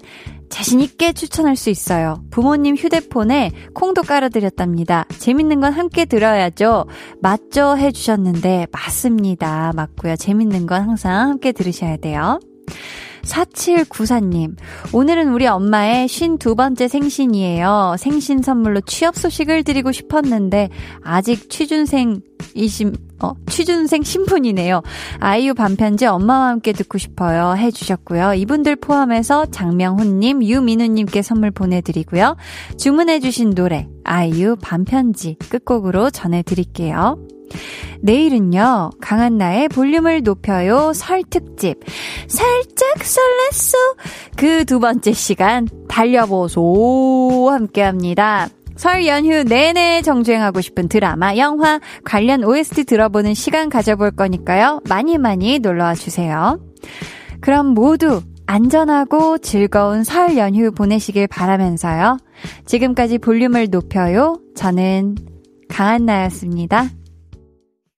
자신있게 추천할 수 있어요. 부모님 휴대폰에 콩도 깔아드렸답니다. 재밌는 건 함께 들어야죠. 맞죠? 해주셨는데, 맞습니다. 맞고요. 재밌는 건 항상 함께 들으셔야 돼요. 4794님, 오늘은 우리 엄마의 52번째 생신이에요. 생신 선물로 취업 소식을 드리고 싶었는데, 아직 취준생 이심, 어, 취준생 신분이네요. 아이유 반편지 엄마와 함께 듣고 싶어요. 해주셨고요. 이분들 포함해서 장명훈님, 유민우님께 선물 보내드리고요. 주문해주신 노래, 아이유 반편지 끝곡으로 전해드릴게요. 내일은요, 강한 나의 볼륨을 높여요 설 특집. 살짝 설렜어. 그 두 번째 시간, 달려보소. 함께 합니다. 설 연휴 내내 정주행하고 싶은 드라마, 영화, 관련 OST 들어보는 시간 가져볼 거니까요. 많이 많이 놀러와 주세요. 그럼 모두 안전하고 즐거운 설 연휴 보내시길 바라면서요. 지금까지 볼륨을 높여요. 저는 강한나였습니다.